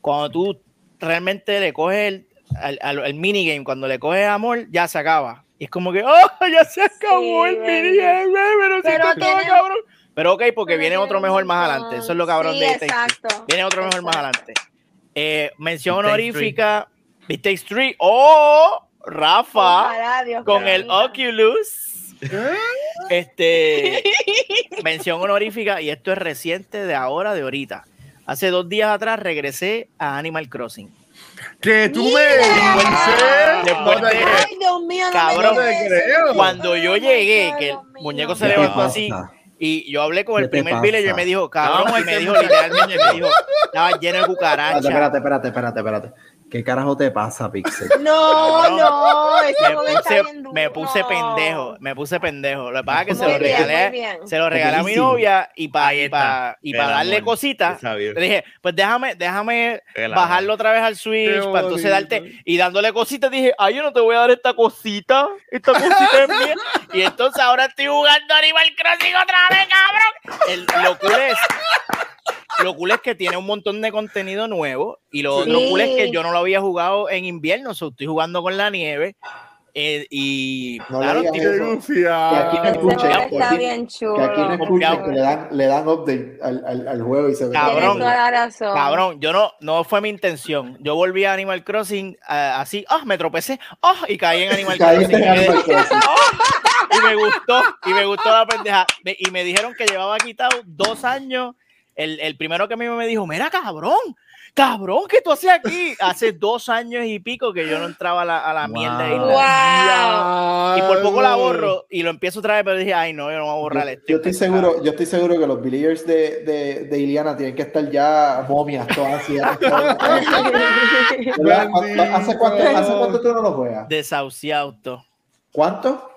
cuando tú realmente le coges el, al, al- al minigame, cuando le coges amor, ya se acaba. Y es como que, ¡oh! Ya se acabó el baby. minigame, pero si Pero esto estaba tiene- cabrón. Pero ok, porque Pero viene otro mejor más adelante. Eso es lo cabrón Sí, de exacto. Viene otro mejor más adelante. Eh, mención It Takes honorífica, It Takes Three. ¡Oh! Rafa Ojalá, Dios con el. Oculus. Este mención honorífica, y esto es reciente de ahora, de ahorita. Hace dos días atrás regresé a Animal Crossing. Que tú me. Después de-. Ay, Dios mío, no Cabrón. me. Cuando yo llegué, que el muñeco se ¿Qué levantó así, y yo hablé con ¿Qué el primer villager y me dijo, cabrón, y me dijo te- literalmente, me dijo, estaba lleno de cucarachas. Espérate, espérate, espérate, espérate, espérate. ¿Qué carajo te pasa, Pixel? (laughs) No, no, ese me está puse, bien duro. me puse pendejo, me puse pendejo. Lo que pasa es que se lo bien, regalé, se lo regalé a mi novia y para y pa, darle cositas. Le dije, pues déjame, déjame bajarlo otra vez al Switch para entonces darte y dándole cositas. Dije, ay, yo no te voy a dar esta cosita, esta cosita es mía. Y entonces ahora estoy jugando Animal Crossing otra vez, cabrón. El, lo cool es, (laughs) lo cool es que tiene un montón de contenido nuevo y lo otro Sí. cool es que yo no lo había jugado en invierno, so estoy jugando con la nieve. eh, y No claro, le. Y aquí Ese escucha, juego que está aquí- bien chulo. Que aquí no Confiado. que le dan, le dan update al, al, al juego y se ve. Cabrón. Cabrón, yo no, no fue mi intención. Yo volví a Animal Crossing ah, así, ah, me tropecé, ah, y caí en Animal Crossing. en Animal Crossing. Y y me gustó, y me gustó la pendeja. Y me dijeron que llevaba quitado dos años. El, el primero que a mí me dijo, mira, cabrón, cabrón, ¿qué tú haces aquí? (laughs) Hace dos años y pico que yo no entraba a la, a la mierda. de isla. Wow. Y por poco la borro y lo empiezo otra vez, pero dije, ay, no, yo no voy a borrar Yo, esto. yo estoy seguro, yo estoy seguro que los Believers de, de, de Iliana tienen que estar ya momias todas así. (laughs) ¿Verdad? ¿Cuánto- ¿Hace cuánto, ¿Hace cuánto tú no lo juegas? Desahuciado. ¿Cuánto?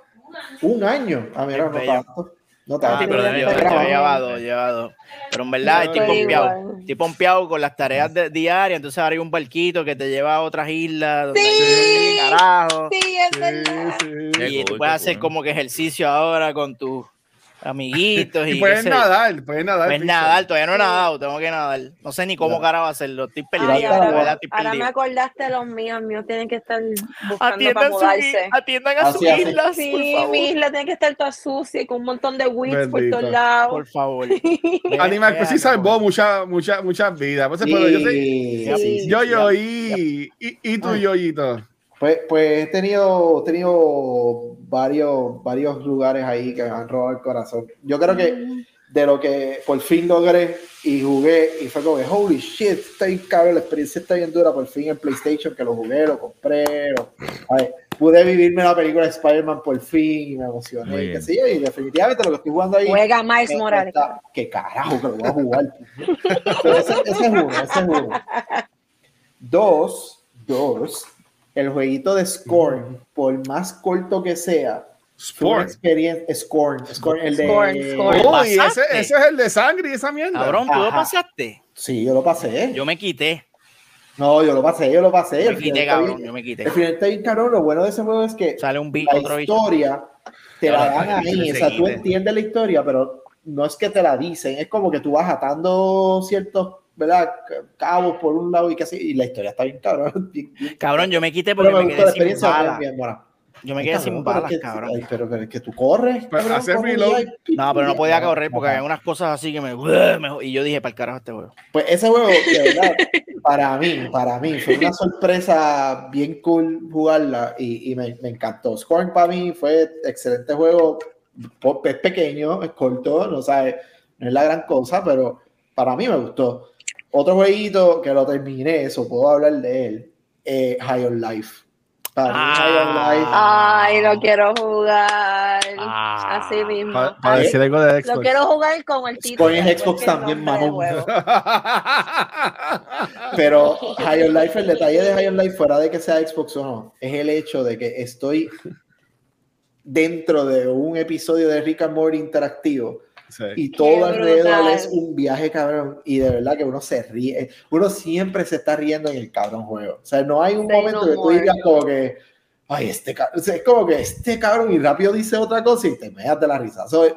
Un año. Ah, mira, no Bello. tanto. No tanto. Sí, pero. Yo llevaba dos. Pero en verdad estoy Estoy pompeado. Estoy pompeado con las tareas de- diarias. Entonces ahora hay un barquito que te lleva a otras islas. donde Sí. hay- Carajo. Sí, es verdad. Sí, sí. Qué Y tú puedes hacer cool. como que ejercicio ahora con tus amiguitos. (laughs) Y, Y nadar, puedes nadar. Puedes Pixar. nadar, todavía no he Sí. nadado, tengo que nadar. No sé ni cómo Ya. carajo hacerlo. Estoy Ay, perdido, ahora me- verdad estoy Ahora me perdido. acordaste de los míos, míos tienen que estar buscando para Atiendan, su, mudarse. atiendan a sus islas, por Sí, favor. mi isla tiene que estar toda sucia y con un montón de weeds por todos lados. Por favor. (laughs) Animal Vean, Crossing salvó muchas, muchas, muchas vidas. Pues, pero yo, sé- Sí, Sí. sí, sí. yo, yo, y, y, y tú, Ay. Yoyito. Pues, pues he tenido, he tenido varios, varios lugares ahí que me han robado el corazón. Yo creo que de lo que por fin logré y jugué, y fue como que, holy shit, está bien cabrón, la experiencia está bien dura, por fin en PlayStation, que lo jugué, lo compré, lo- a ver, pude vivirme la película de Spider-Man por fin, y me emocioné, y sé yo, y definitivamente lo que estoy jugando ahí... Juega Miles eh, Morales. está- ¿Qué carajo que lo voy a jugar? Ese, ese es uno, ese es uno. Dos, dos, el jueguito de Scorn, por más corto que sea, experiencia. Scorn, Scorn, el de. Scorn, Scorn. Oh, y ese, ese es el de sangre y esa mierda. Cabrón, ¿tú lo Ajá. pasaste? Sí, yo lo pasé. Yo me quité. No, yo lo pasé, yo lo pasé. Yo El me quité, está cabrón. bien- Yo me quité. El final está bien cabrón. Lo bueno de ese juego es que Sale un bicho, la otro bicho. historia te la dan ahí. O sea, tú entiendes la historia, pero no es que te la dicen. Es como que tú vas atando ciertos, ¿verdad? Cabos por un lado y que así. Y la historia está bien cabrón. Cabrón, yo me quité Pero porque me me gustó quedé la sin experiencia. balas. bien, bien, bueno. Yo me quedé cabrón, sin balas, cabrón. ay, pero, pero es que tú corres. Cabrón, hacer corres y No, pero no podía correr porque había unas cosas así que me, (laughs) Y yo dije, para el carajo este juego. Pues ese juego, de verdad, para mí, para mí, fue una sorpresa bien cool jugarla y, y me, me encantó. Scorn para mí fue excelente juego. Es pequeño, es corto, no sabe, no es la gran cosa, pero para mí me gustó. Otro jueguito que lo terminé, eso puedo hablar de él, eh, High on Life. Para mí, High on Life. Ay, lo quiero jugar. Ah. Así mismo. Para, para Ay, decir algo de Lo quiero jugar con el título. Scorn en Xbox el también, mamón. (laughs) Pero High on Life, el detalle de High on Life, fuera de que sea Xbox o no, es el hecho de que estoy dentro de un episodio de Rick and Morty interactivo Sí. y todo alrededor es un viaje cabrón y de verdad que uno se ríe, uno siempre se está riendo en el cabrón juego. O sea, no hay un Say momento no que tú more. digas como que, ay, este cabrón, o sea, es como que este cabrón y rápido dice otra cosa y te meas de la risa. So, es-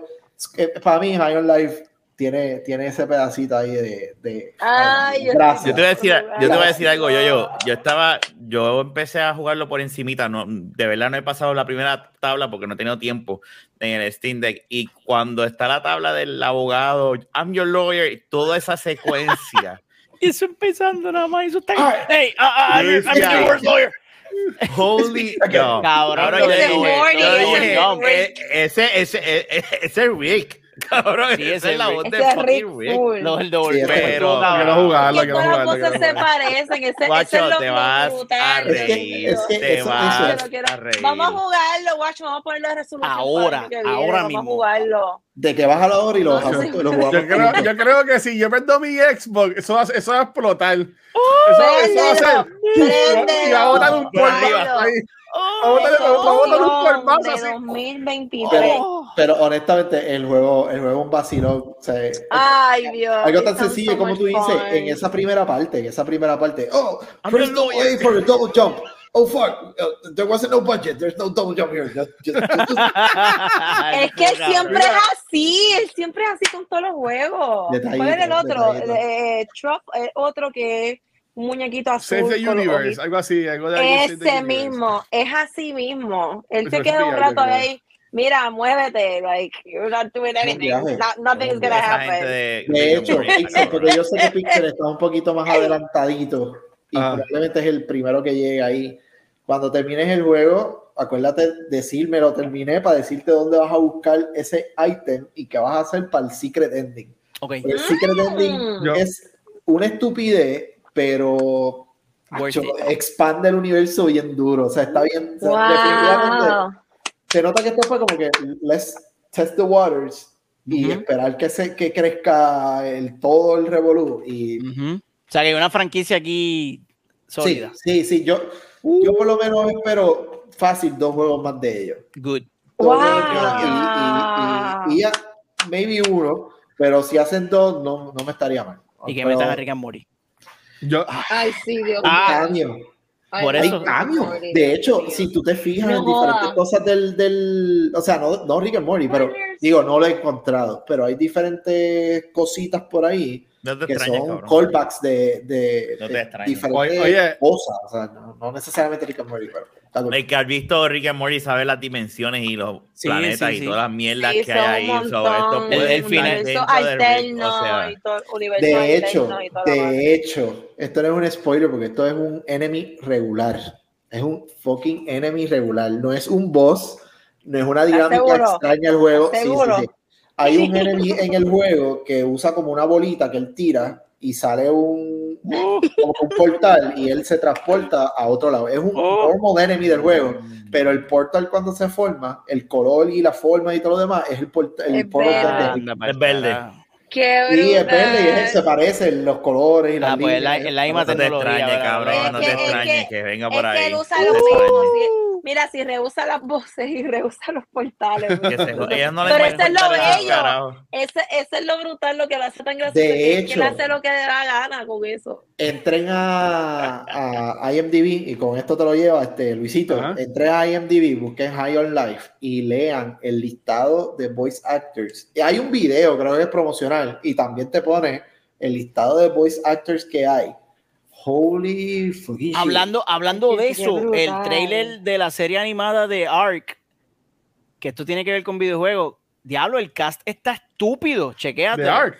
es- para mí, High on Life tiene, tiene ese pedacito ahí de... de Ay, yo- gracias. Yo te voy a decir, yo te voy a decir algo, yo, yo, yo estaba, yo empecé a jugarlo por encimita, no, de verdad no he pasado la primera tabla porque no he tenido tiempo en el Steam Deck y cuando está la tabla del abogado, I'm your lawyer, y toda esa secuencia, (laughs) Eso empezando nada más, eso está... Hey, ah, ah, I'm your- I'm your Sí. worst lawyer. holy (laughs) no, Cabrón, yo ese dije, Morty, yo ese dije, Morty. eh, ese, ese, ese es Rick, cabrón, Sí, esa ese es la voz de Rick. Full. Los el doble. Pero- Quiero jugarlo, Que quiero todas las quiero se parecen. Ese, Guacho, es lo te vas brutal. a reír, Es que te eso- vas eso Yo quiero- a reír. Vamos a jugarlo, guacho. Vamos a ponerlo de resolución. Ahora, ahora vamos mismo. a jugarlo. De que baja la hora y lo No, jugamos Yo creo, juntos. yo creo que si yo prendo mi Xbox, eso va, eso va a explotar. eso, eso va a ser. Y va a botar un préndelo. Oh, de. 2023. Pero, pero honestamente, el juego, el juego es un vacilón. O sea, Ay, Dios. algo tan sencillo so como tú dices, fun. en esa primera parte, en esa primera parte, oh, I'm there's the no lawyer. way for a double jump. Oh fuck, uh, there wasn't no budget. There's no double jump here. Just- just- just- (laughs) Es que él siempre es así, él siempre es así con todos los juegos. ¿Cuál es el otro? detallito. Eh, Trump, el otro que un muñequito azul. Save the Universe, algo así. Algo de algo Ese mismo, es así mismo. Él se queda un rato ahí. Mira, muévete, like, you're not doing anything. Not- nothing is gonna Esa happen. de, De hecho, Pixel, porque yo sé que Pixel está un poquito más adelantadito y Ajá. probablemente es el primero que llega ahí. cuando termines el juego, acuérdate decirme lo terminé para decirte dónde vas a buscar ese item y qué vas a hacer para el secret ending. Ok. El secret ending Yo- es una estupidez, pero macho, it. expande el universo bien duro. O sea, está bien. sea, definitivamente Wow. se nota que esto fue como que let's test the waters y Ujú. esperar que se que crezca el todo el revolú y Ujú. O sea, que hay una franquicia aquí sí, sólida. sí, sí, yo yo por lo menos espero fácil dos juegos más de ellos. Good. Wow. y, y- y- y ya, maybe uno, pero si hacen dos no, no me estaría mal. Y que Pero metan a Rick and Morty. Yo, Ay, sí, Dios Ah, cambios, Ay, por hay eso- cambios. De hecho, si tú te fijas No en diferentes cosas del, del o sea, no, no Rick and Morty, pero digo, no lo he encontrado, pero hay diferentes cositas por ahí No te que son cabrón. callbacks de, de, diferentes Oye, oye. cosas. O sea, no, no necesariamente Rick and Morty, pero. El que ha visto Rick and Morty sabe las dimensiones y los Sí, planetas sí, y todas las mierdas Sí, que hay ahí. esto. El- el final. de Rick, alterno o sea, y todo, universo De hecho, alterno y todo lo demás. de hecho, esto no es un spoiler porque esto es un enemy regular. Es un fucking enemy regular. No es un boss, no es una dinámica seguro? extraña al juego. Sí, sí, ¿Seguro? sí. Hay un enemy en el juego que usa como una bolita que él tira y sale un, (laughs) como un portal y él se transporta a otro lado. Es un Oh. normal enemy del juego, pero el portal cuando se forma, el color y la forma y todo lo demás es el, port- el Es portal verde. de Es verde. Qué Sí, es verde y es- se parecen los colores y las Ah, pues la- líneas. la misma No te ¿verdad? cabrón, no que- te es extrañes que- que venga Es por ahí. que él usa No lo mira, si rehúsa las voces y rehúsa los portales. Ellas no Pero eso es lo bello. Ese, ese es lo brutal, lo que lo hace tan gracioso. De que, es que hecho. él hace lo que le da gana con eso. Entren a, a IMDb y con esto te lo lleva este Luisito. Ajá. Entren a IMDb, busquen High on Life y lean el listado de voice actors. Y hay un video, creo que es promocional, y también te pone el listado de voice actors que hay. Holy. Hablando, hablando de eso, el trailer de la serie animada de Ark, que esto tiene que ver con videojuegos, diablo, el cast está estúpido, chequéate. de Ark.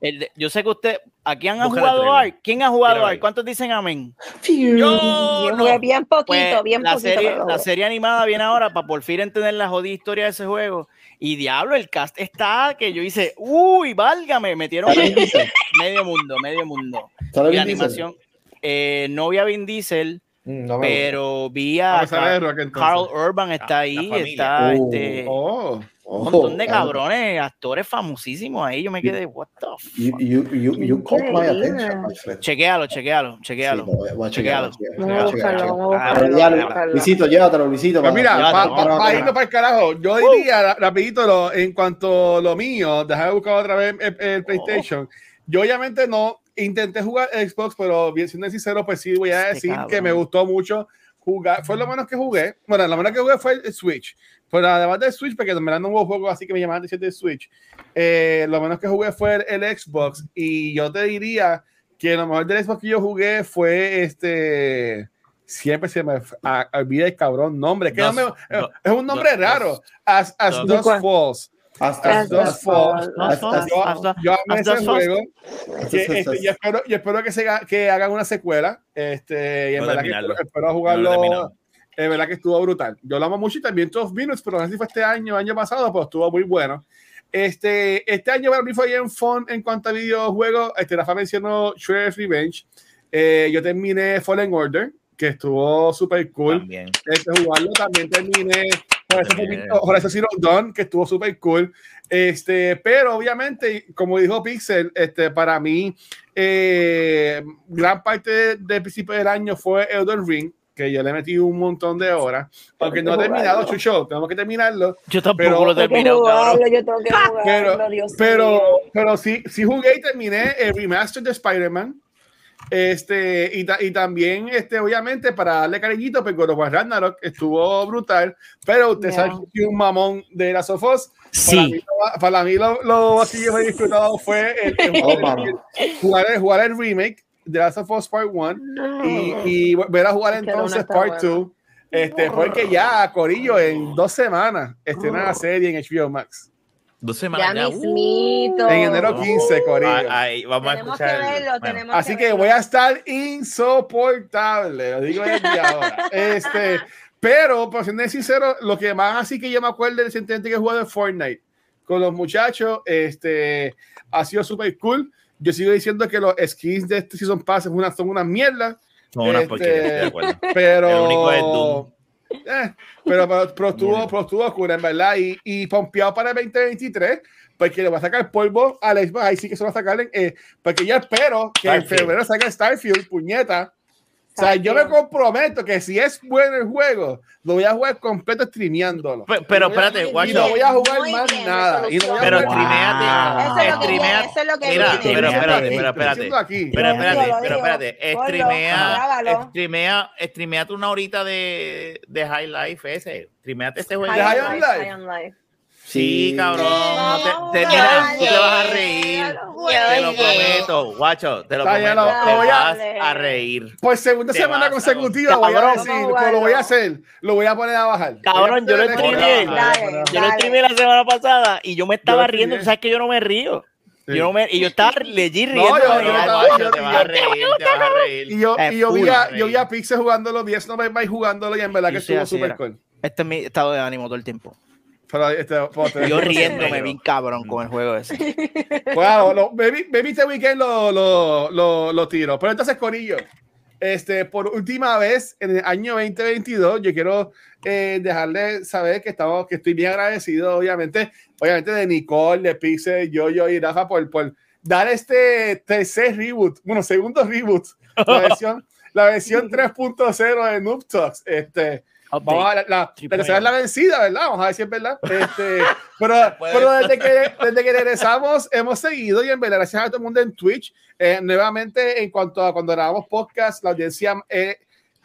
El de- yo sé que usted, ¿aquí han Búscale jugado. Ark? ¿Quién ha jugado. Ark? ¿Cuántos dicen amén? Yo Yo jugué bien poquito, Pues, bien la, poquito. serie, la serie animada viene ahora para por fin entender la jodida historia de ese juego. Y diablo, el cast está que yo hice, uy, válgame, metieron (laughs) medio mundo, medio mundo. ¿Sale Y la animación, eh, no vi a Vin Diesel, Mm, no pero vi a a ver, Car- Rock, entonces. Carl Urban está ahí, está Oh. este, Oh, gusta. un montón de Oh, cabrones, actores famosísimos ahí. Yo me quedé, what the You, fuck. you, you, you caught my attention, my friend. Chequéalo, chequéalo, chequéalo. Sí, lo voy a- voy a Chequéalo. chequearlo, Vamos a chequearlo, chequearlo, buscarlo, vamos a Ah, Pero buscarlo, ya, vamos a buscarlo. Luisito, llévatelo, Luisito. Pues para- mira, Llévatelo, para para- para- irnos para el carajo, yo diría ra- rapidito lo- en cuanto a lo mío, déjame buscar otra vez el, el PlayStation. Yo obviamente no intenté jugar Xbox, pero bien siendo sincero, pues sí voy a Este decir que me gustó mucho jugar. Fue lo menos que jugué. Bueno, lo menos que jugué fue el Switch. Pero además del Switch, porque en verdad no hubo juego así que me llamaban de de Switch. eh, lo menos que jugué fue el, el Xbox. Y yo te diría que lo mejor del Xbox que yo jugué fue este. Siempre se me olvida el cabrón nombre. Es que Dos- no me- do- es un nombre dos- raro. As, as dos-. Falls. Hasta As Falls. As Dusk- Yo, As yo amé As ese juego. Que, este, y espero, y espero que, se, que hagan una secuela. Este, y en No verdad que espero, No jugarlo. terminado. Es verdad que estuvo brutal. Yo lo amo mucho y también 12 Minutes, pero no sé si fue este año, año pasado, pero estuvo muy bueno. Este, este año para mí fue bien fun en cuanto a videojuegos. Este, Rafa mencionó Shredder's Revenge. Eh, yo terminé Fallen Order, que estuvo súper cool. También. Este, jugarlo también terminé Horizon Zero Dawn, que estuvo súper cool. Este, pero obviamente, como dijo Pixel, este, para mí, eh, gran parte de- del principio del año fue Elden Ring, que yo le metí un montón de horas, aunque no he terminado, Chucho, tenemos que terminarlo, Yo tampoco Pero- lo he Tengo que terminado, jugarlo, yo tengo que jugarlo, pero, Dios pero, mío. pero sí, sí jugué y terminé el remaster de Spider-Man. Este, y, ta- y también, este, obviamente, para darle cariñito, pues God of War Ragnarok estuvo brutal, pero usted Yeah. sabe que un mamón de las of Us. Para Sí. mí, lo- para mí lo, lo así que me he disfrutado fue el, el jugar, el- jugar, el, jugar el remake de Last of Us Part 1 No. y, y ver a jugar entonces Part bueno. 2. Este, porque ya, Corillo, en dos semanas estrenan la serie en HBO Max. Dos Ya semanas ya. uh. mismito. En enero 15, Corillo. Ay, ay, vamos Tenemos a que escuchar. verlo, bueno. tenemos Así que verlo. voy a estar insoportable, lo digo desde (laughs) ahora. Este, pero, por ser sincero, lo que más así que yo me acuerdo recientemente que juego de Fortnite con los muchachos, este, ha sido súper cool. Yo sigo diciendo que los skins de este Season Pass son una, son una mierda, Son Este, porquerías, estoy de acuerdo. pero... El único es Doom. Eh, pero, (laughs) pero, pero estuvo, pero estuvo cool, en verdad. Y, y pompeado para el 2023, porque le va a sacar polvo a la Xbox. Ahí sí que se va a sacar. Eh, porque yo espero que en Starfield. febrero saque Starfield, puñeta. O sea, yo me comprometo que si es bueno el juego, lo voy a jugar completo streameándolo. Pe- Pero a- espérate, y no voy a jugar Muy más bien, nada. Y no voy a Pero streameate. Eso es lo que viene, streamea- eso es lo que Mira, viene. pero espérate, pero espérate. Pero espérate, pero espérate. Streamea, streamea, streameate una horita de, de High Life ese. Streameate este juego. ¿De High on High Life? Sí, cabrón. No te, mira, tú te vas a reír. Te lo prometo, guacho. Te lo prometo. lo- te lo voy a- vas a reír. Por segunda Te semana consecutiva voy a Cabrón. decir, pero lo voy a hacer, lo voy a poner a bajar. Cabrón, yo lo. Dale, Yo lo streamé la semana pasada y yo me estaba Yo riendo. Tú sabes que yo no me río. Sí. Yo no me, y yo estaba No, riendo. yo- No, yo te vas a reír, te vas a reír. Y yo, y yo, vi a, yo vi a Pixel jugándolo, vi a Snowman jugándolo y en verdad que estuvo súper cool. Este es mi estado de ánimo todo el tiempo. Pero, este, pues, te- Yo riéndome bien cabrón con el juego ese. (laughs) Claro, lo, maybe, maybe este weekend lo, lo, lo, lo tiro. Pero entonces, Corillo, este, por última vez en el año 2022, yo quiero eh, dejarle saber que, estamos, que estoy bien agradecido, obviamente, obviamente de Nicole, de Pixel, Yo-Yo y Rafa por, por dar este tercer reboot, bueno, segundo reboot, la (laughs) versión, la versión 3.0 de Noob Talks. Este, Vamos a la, la, la tercera es la vencida, ¿verdad? Vamos a ver si es verdad. Este, (laughs) pero pero desde, que, desde que regresamos hemos seguido y en verdad gracias a todo el mundo en Twitch. Eh, nuevamente, en cuanto a cuando grabamos podcast, la audiencia eh,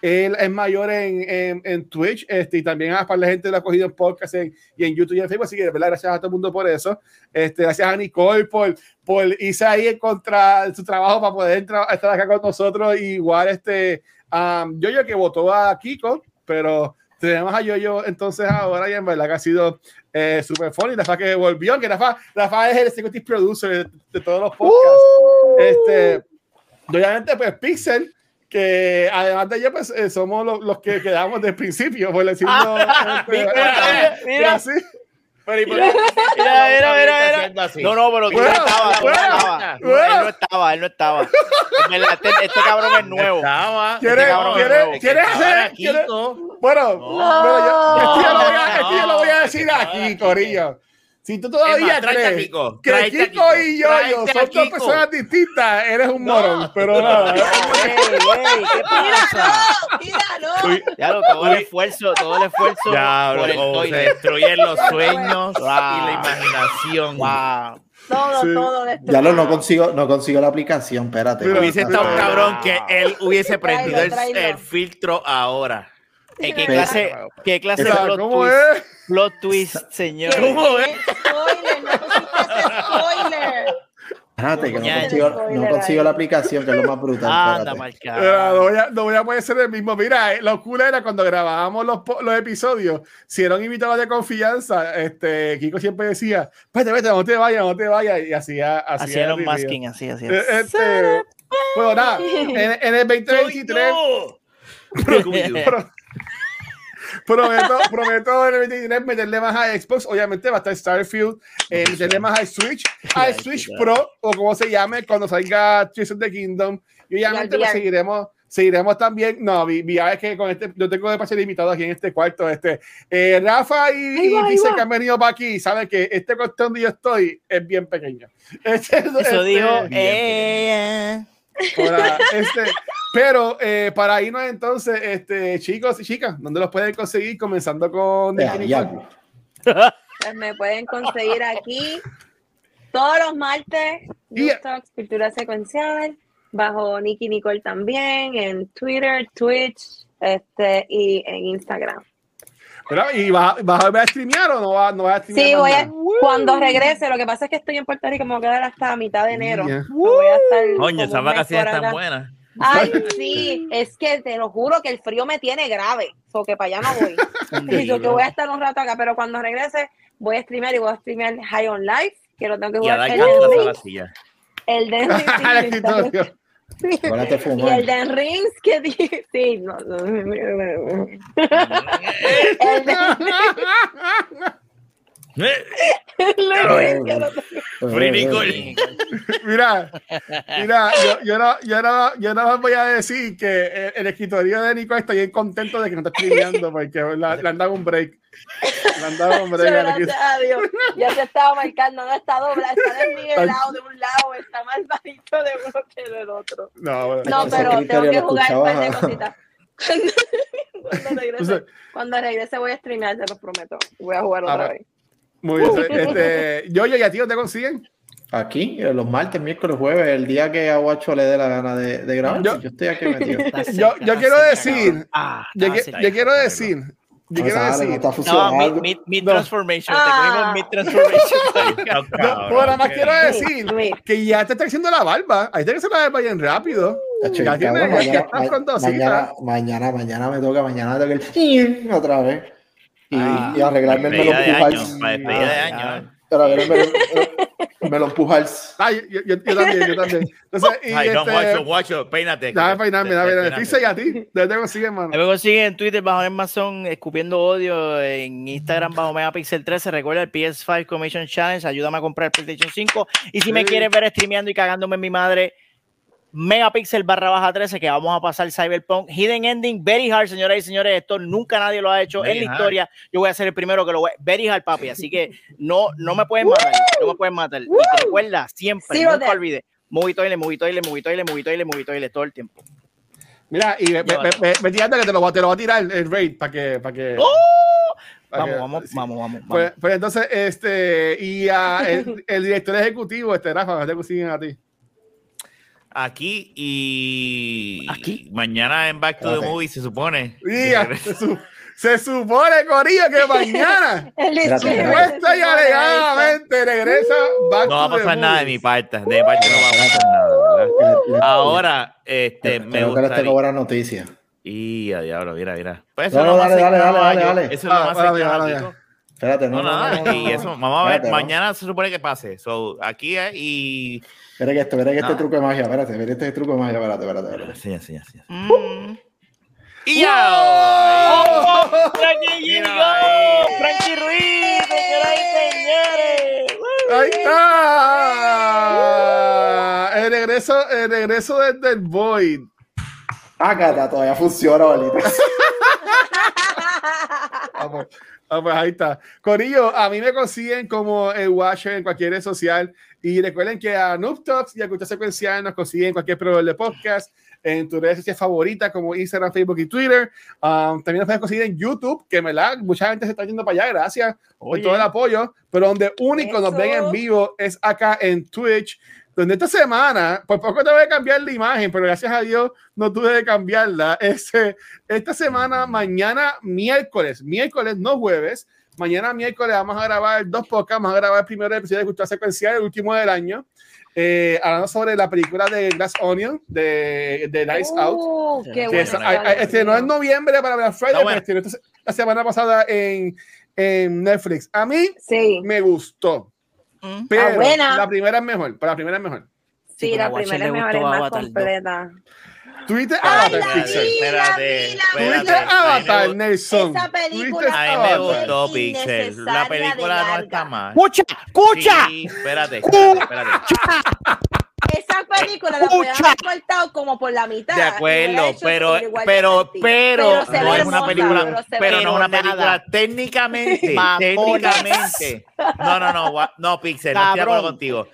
él es mayor en, en, en Twitch este, y también a la gente lo ha cogido en podcast en- y en YouTube y en Facebook. Así que verdad, gracias a todo el mundo por eso. Este, gracias a Nicole por, por irse ahí en contra de su trabajo para poder tra- estar acá con nosotros. Igual, este, um, yo, yo que votó a Kiko, pero tenemos a Yoyo entonces ahora y en verdad que ha sido eh, super funny. Rafa que volvió, que Rafa, Rafa es el executive producer de, de todos los podcasts. Este, y obviamente, pues Pixel, que además de ello, pues eh, somos los, los que quedamos del principio, por decirlo. este, (laughs) mira, mira. así. Pero, ¿y por Mira, qué mira, mira, mira, mira. haciendo así? No, no, pero tú no estabas, tú no estabas. No. Él no estaba, él no estaba. Este, este cabrón es nuevo. ¿Quieres- este cabrón quieres- nuevo. quieres hacer- quieres-. Bueno, No. pero yo, esto yo lo voy a, esto yo lo voy a decir aquí, no, Corillo. Si tú todavía más, tráete a crees Kiko, que Kiko Kiko, y yo, yo son dos personas distintas, eres un No. morón, pero nada. (laughs) Ey, ey, ¿qué pasa? Mira, no. Ya lo, todo el esfuerzo, todo el esfuerzo Ya, por el bro, se toilet. destruyen los sueños y Wow. la imaginación. Wow. Todo, Sí. todo. Ya lo no consigo, no consigo la aplicación, espérate. Mira, Hubiese estado Wow. cabrón que él hubiese prendido el, el filtro ahora. ¿Qué clase, qué clase de plot ¿Cómo twist? es? Plot twist, señor. ¿Cómo es? Spoiler, no spoiler. Espérate, que no consigo, no consigo la aplicación, que es lo más brutal. Anda, marcado. no, voy a, no voy a poder ser el mismo. Mira, eh, lo cool era cuando grabábamos los, los episodios, si eran invitados de confianza, este, Kiko siempre decía, vete, vete, no te vayas, no te vayas, y hacía, hacía review. masking así, así. Eh, Este, bueno, nada, en, en el 2023 pro- (laughs) prometo, prometo en el 2023 meterle más a Xbox, obviamente va a estar Starfield, eh, meterle más a Switch, al Switch Pro, o como se llame, cuando salga Tears of the Kingdom, y obviamente pues, VR. seguiremos seguiremos también, no, vi, vi es que con este, yo tengo de pase limitado aquí en este cuarto, este, eh, Rafa y, va, y dice que han venido para aquí, saben que este cuarto donde yo estoy es bien pequeño. (laughs) Este- Eso este- dijo bien, ella. Para, este, pero eh, para irnos entonces, este, chicos y chicas, ¿dónde los pueden conseguir? Comenzando con Ya, Nicky ya. Nicole. Pues me pueden conseguir aquí todos los martes, Yeah. Talks, Cultura Secuencial, bajo Nicky Nicole también, en Twitter, Twitch este, y en Instagram. ¿Y vas, vas a streamear o no vas, no vas a streamear? Sí, voy a, cuando regrese, lo que pasa es que estoy en Puerto Rico, me voy a quedar hasta mitad de enero. Yeah. No voy a estar Coño, esas vacaciones están buenas. Ay, sí, es que te lo juro que el frío me tiene grave, o que para allá no voy. Y yo que voy a estar un rato acá, pero cuando regrese voy a streamear y voy a streamear High on Life, que lo tengo que Y a jugar dar el cantazo a Den (laughs) la el Ahora te (laughs) y el Den Rings que di- sí, no, no. el (laughs) Nicole. Mira, mira, yo, yo, no, yo, no, yo no voy a decir que el, el escritorio de Nico está bien contento de que no está escribiendo porque le han dado un break. Le han dado un break al Gracias escritorio. a Dios. Ya se estaba marcando, no está doblada, está desnivelado de un lado, está más bajito de uno que del otro. No, bueno. No, pero tengo que jugar un par de (laughs) cositas. Cuando regrese, cuando regrese voy a streamear, te lo prometo. Voy a jugar Ah, otra va. vez. muy bien. (laughs) Este, yo, yo, ¿y a ti dónde consiguen? Aquí, eh, los martes, miércoles, jueves, el día que a Guacho le dé la gana de, de grabar, Yo- yo, estoy aquí metido. (laughs) Yo- cerca, yo quiero cerca, decir-. Ah, Yo, cerca. yo quiero decir, yo No quiero sale, no decir, está No, funcionando. mid, mid, mid No. transformation. Ah. Te cogimos mid transformation. (laughs) no, pero nada más quiero decir que ya te está haciendo la barba. Ahí te que se la barba bien rápido. Tacho, Ya tiene- cabrón, ya mañana, mañana, mañana, mañana me toca, mañana me toca el (laughs) otra vez. Y, Ah. y arreglarme el Despedida de melón para despedida de Ah, año. Pero a el melón pujar. Ay, yo, yo, yo también, yo también. Entonces, (laughs) y Ay, no, este, guacho, guacho, peínate. Déjame peinarme, déjame peinarme. Y a ti, ¿dónde te consiguen, mano? Me consiguen en Twitter bajo Amazon escupiendo odio, en Instagram bajo Megapixel 13. Recuerda el PS5 Commission Challenge, ayúdame a comprar el PlayStation 5. Y si me quieres ver streameando y cagándome en mi madre, Megapixel barra baja 13, que vamos a pasar Cyberpunk. Hidden Ending, Very Hard, señoras y señores. Esto nunca nadie lo ha hecho Very en la hard. historia. Yo voy a ser el primero que lo voy a. Very Hard, papi. Así que no, no me pueden matar. No me pueden matar. Y recuerda, siempre, Zero nunca olvides. Movie toilet, movie toilet, movie toilet, movie toilet, movie toilet, todo el tiempo. Mira, y me, me, que te lo, te lo voy a tirar el raid para que. Para que ¡Oh! Vamos, que- vamos, sí. vamos, vamos, Pues, vamos. pues entonces, este, y a el, el director ejecutivo, este Rafa, ¿dónde te consiguen a ti? Aquí y Aquí. mañana en Back to the. Movie se supone. Se, su- se supone, Corillo, que mañana, (laughs) supuesta y alegadamente, regresa Back No va a to the pasar nada de mi parte. De mi parte no va a pasar nada. (laughs) Ahora, este, le- me gustaría. buenas noticias. Y a diablo, mira, mira. Pues No, eso dale, dale, dale, dale, dale. Eso es lo más cercano. Espérate, no, No, no, nada, no, no, y eso, vamos a ver, Espérate, no. mañana se supone que pase. So, aquí es y. Espera que esto, espera que este truco de magia, espérate, espera este truco de magia, espérate, espérate, espérate. Sí, sí, sí. Mm. Y ya. ¡Oh! ¡Frankie Mira llegó! ahí. ¡Frankie Ruiz! ¡Señoras y señores! Ahí está. El regreso, el regreso desde el Void. Ágata, todavía funciona, bolita. Vamos. (laughs) Ah, pues ahí está. Corillo, a mí me consiguen como el Watcher en cualquier red social. Y recuerden que a Noob Talks y a Cultura Secuencial nos consiguen en cualquier proveedor de podcast, en tus redes sociales favoritas como Instagram, Facebook y Twitter. Um, también nos pueden conseguir en YouTube, que me la, mucha gente se está yendo para allá, gracias por Oye. todo el apoyo. Pero donde único nos ven en Eso. vivo es acá en Twitch, donde esta semana, por poco te voy a cambiar la imagen, pero gracias a Dios no tuve que cambiarla. (laughs) Este, esta semana, mañana, miércoles, miércoles, no jueves, mañana miércoles vamos a grabar dos podcasts, vamos a grabar el primer episodio de Cultura Secuencial, el último del año, eh, hablando sobre la película de Glass Onion, de, de Lights Out. Uh, qué bueno. es- este es noviembre para Black Friday, Está bueno. pero estrenó esta- la semana pasada en, en Netflix. A mí Sí, me gustó, Mm. pero buena. la primera es mejor, para la primera es mejor. sí, Sí, la primera es mejor, es más completa. Tuviste Avatar, vi, Espérate, Tuviste. Avatar, Nelson. Esa película A mí me gustó Pixel. La película de no está mal. ¡Escucha! ¡Escucha! Sí, espérate, espérate, espérate. Esa película la haber cortado como por la mitad. De acuerdo, pero, pero, pero, no es una película, pero no es una película Nada. técnicamente, técnicamente. No, no, no, no, Pixel, no estoy de acuerdo contigo.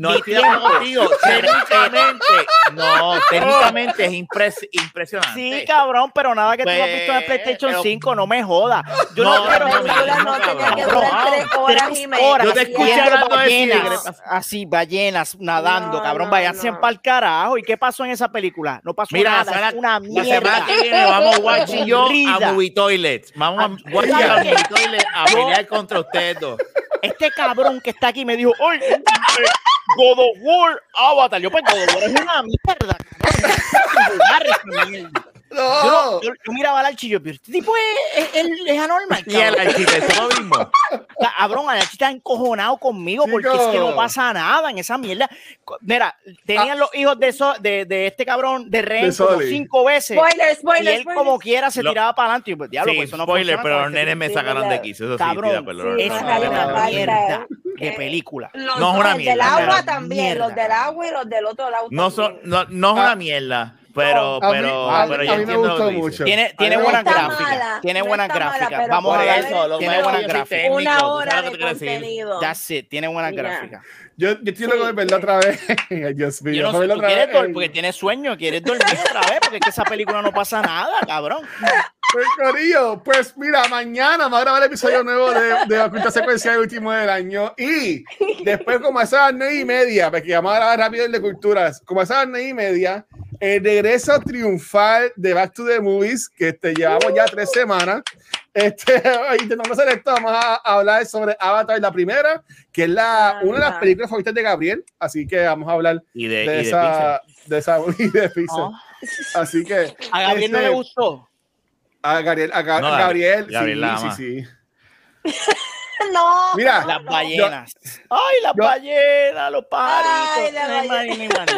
No estoy de acuerdo contigo. Técnicamente, no, (laughs) técnicamente es impres- impresionante. Sí, cabrón, pero nada que tú has visto en el Pues, PlayStation pero- 5, no me jodas. Yo No, no, quiero no, no, no, no tenía que cabrón. durar Cabrón, tres horas tres y media. horas Yo te escuché hablando de ballenas, así, ballenas nadando, No, cabrón, no, váyanse no. para el carajo. ¿Y qué pasó en esa película? No pasó Mira, nada, una la semana mierda. que viene vamos Watch y yo a. Movie Toilet. Vamos a Ah, Watch y yo a. Movie Toilet a pelear contra ustedes dos. Este cabrón que está aquí me dijo, oye, God of War, Avatar. Yo, pues, God of War es una mierda. (laughs) cabrón. mierda. No. Yo, yo- yo miraba al archillo, pero este tipo es, es, es- es anormal. (laughs) Y el cabrón. arquitecto lo mismo. (laughs) Cabrón, el archillo está encojonado conmigo porque es que no pasa nada en esa mierda. Mira, tenían los hijos de, eso, de, de este cabrón de rehén De como Soli. cinco veces. Spoiler, Y spoiler, él como quiera se Lo- tiraba para adelante. Y pues, diablo, Sí, pues eso no spoiler, pero los este nenes me sacaron de quiso. Eso sí, Cabrón, tira, pero sí, esa es una falta, mierda de eh. película. Los No es una el del mierda, agua pero también, mierda, los del cabrón. agua y los del otro lado. No, son, no, no es Ah. una mierda, pero, A mí- pero, a mí- pero a yo mí me entiendo lo gustó mucho. Tiene, tiene me buena gráfica. mala, tiene no buena mala, gráfica. pero Vamos a ver. eso, tiene buena gráfica. Una hora de contenido. That's it, tiene buena Ya. gráfica. Yo, yo estoy loco de verla otra vez. (laughs) Dios mío. Yo no sé, tú quieres dormir porque tienes sueño, quieres dormir otra vez porque es que esa película no pasa nada, cabrón. Pues, Corillo, pues mira, mañana vamos a grabar el episodio nuevo de, de Oculta Secuencial último del año. Y después, como a esas nueve y media, porque vamos a grabar rápido el de culturas, como a esas nueve y media, el regreso triunfal de Back to the Movies, que te llevamos ya tres semanas. Este, (laughs) intentando hacer esto, vamos a, a hablar sobre Avatar, la primera, que es la, una de las películas favoritas de Gabriel. Así que vamos a hablar Y de, de, y de esa, de esa (laughs) y de Pixar. No. Así que A Gabriel no Este, le gustó. a Gabriel, a No, Gabriel, Gabriel sí, ama. sí, sí. (laughs) (laughs) No. Mira, Las ballenas. Ay, las yo- ballenas, los Ay, pajaritos.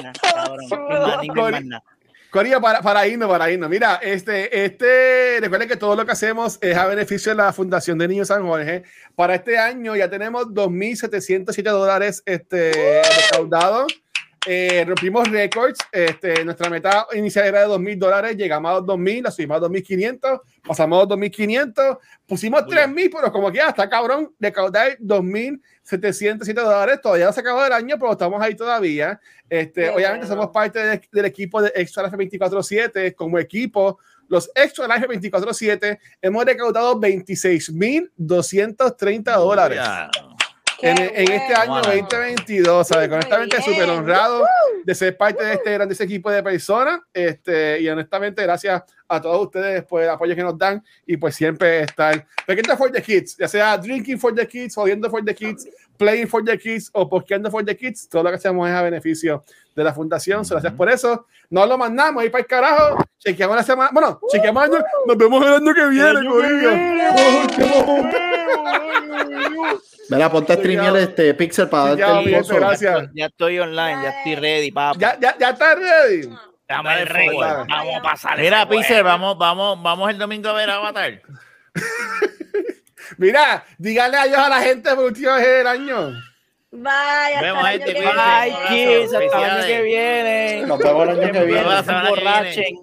No. (laughs) Corillo, para, para irnos, para irnos. Mira, este, este, recuerden que todo lo que hacemos es a beneficio de la Fundación de Niños San Jorge. Para este año ya tenemos 2.707 dólares este, recaudados. Eh, rompimos récords. Este, nuestra meta inicial era de 2.000 dólares. Llegamos a los 2.000, la subimos a 2.500, pasamos a los 2.500, pusimos Muy bien. 3.000, pero como que ya está cabrón, recaudar 2.707 dólares. Todavía no se acabó el año, pero estamos ahí todavía. Este, Qué obviamente somos parte de- del equipo de Extra Life 24-7. Como equipo, los Extra Life 24-7 hemos recaudado 26.230 dólares Ya. Qué en, en este año bueno. 2022. ¿sabes? Muy Honestamente, súper honrado de ser parte de este grande equipo de personas. Este, y honestamente, gracias a todos ustedes por el apoyo que nos dan y pues siempre estar pequeño for the kids, ya sea drinking for the kids, jodiendo for the kids, playing for the kids o posqueando for the kids. Todo lo que hacemos es a beneficio de la fundación. So, Gracias por eso. No lo mandamos ahí para el carajo. Chequeamos la semana. Bueno, chequeamos el año. Nos vemos el año que viene, corillo. Mira, ponte a streamear este Pixel para darte el pozo. gracias. Ya estoy online, ya estoy ready, papá. Ya, ya, ya está ready. Dame el dale. Vamos a pasar. Mira, Pixel, vamos, vamos, vamos el domingo a ver Avatar. (laughs) Mira, díganle adiós a la gente por última vez del año. Vaya, hasta Vemos, el año gente, kids, hasta el año que viene. Nos vemos el año que Nos viene. vemos la semana que viene. Borrachen.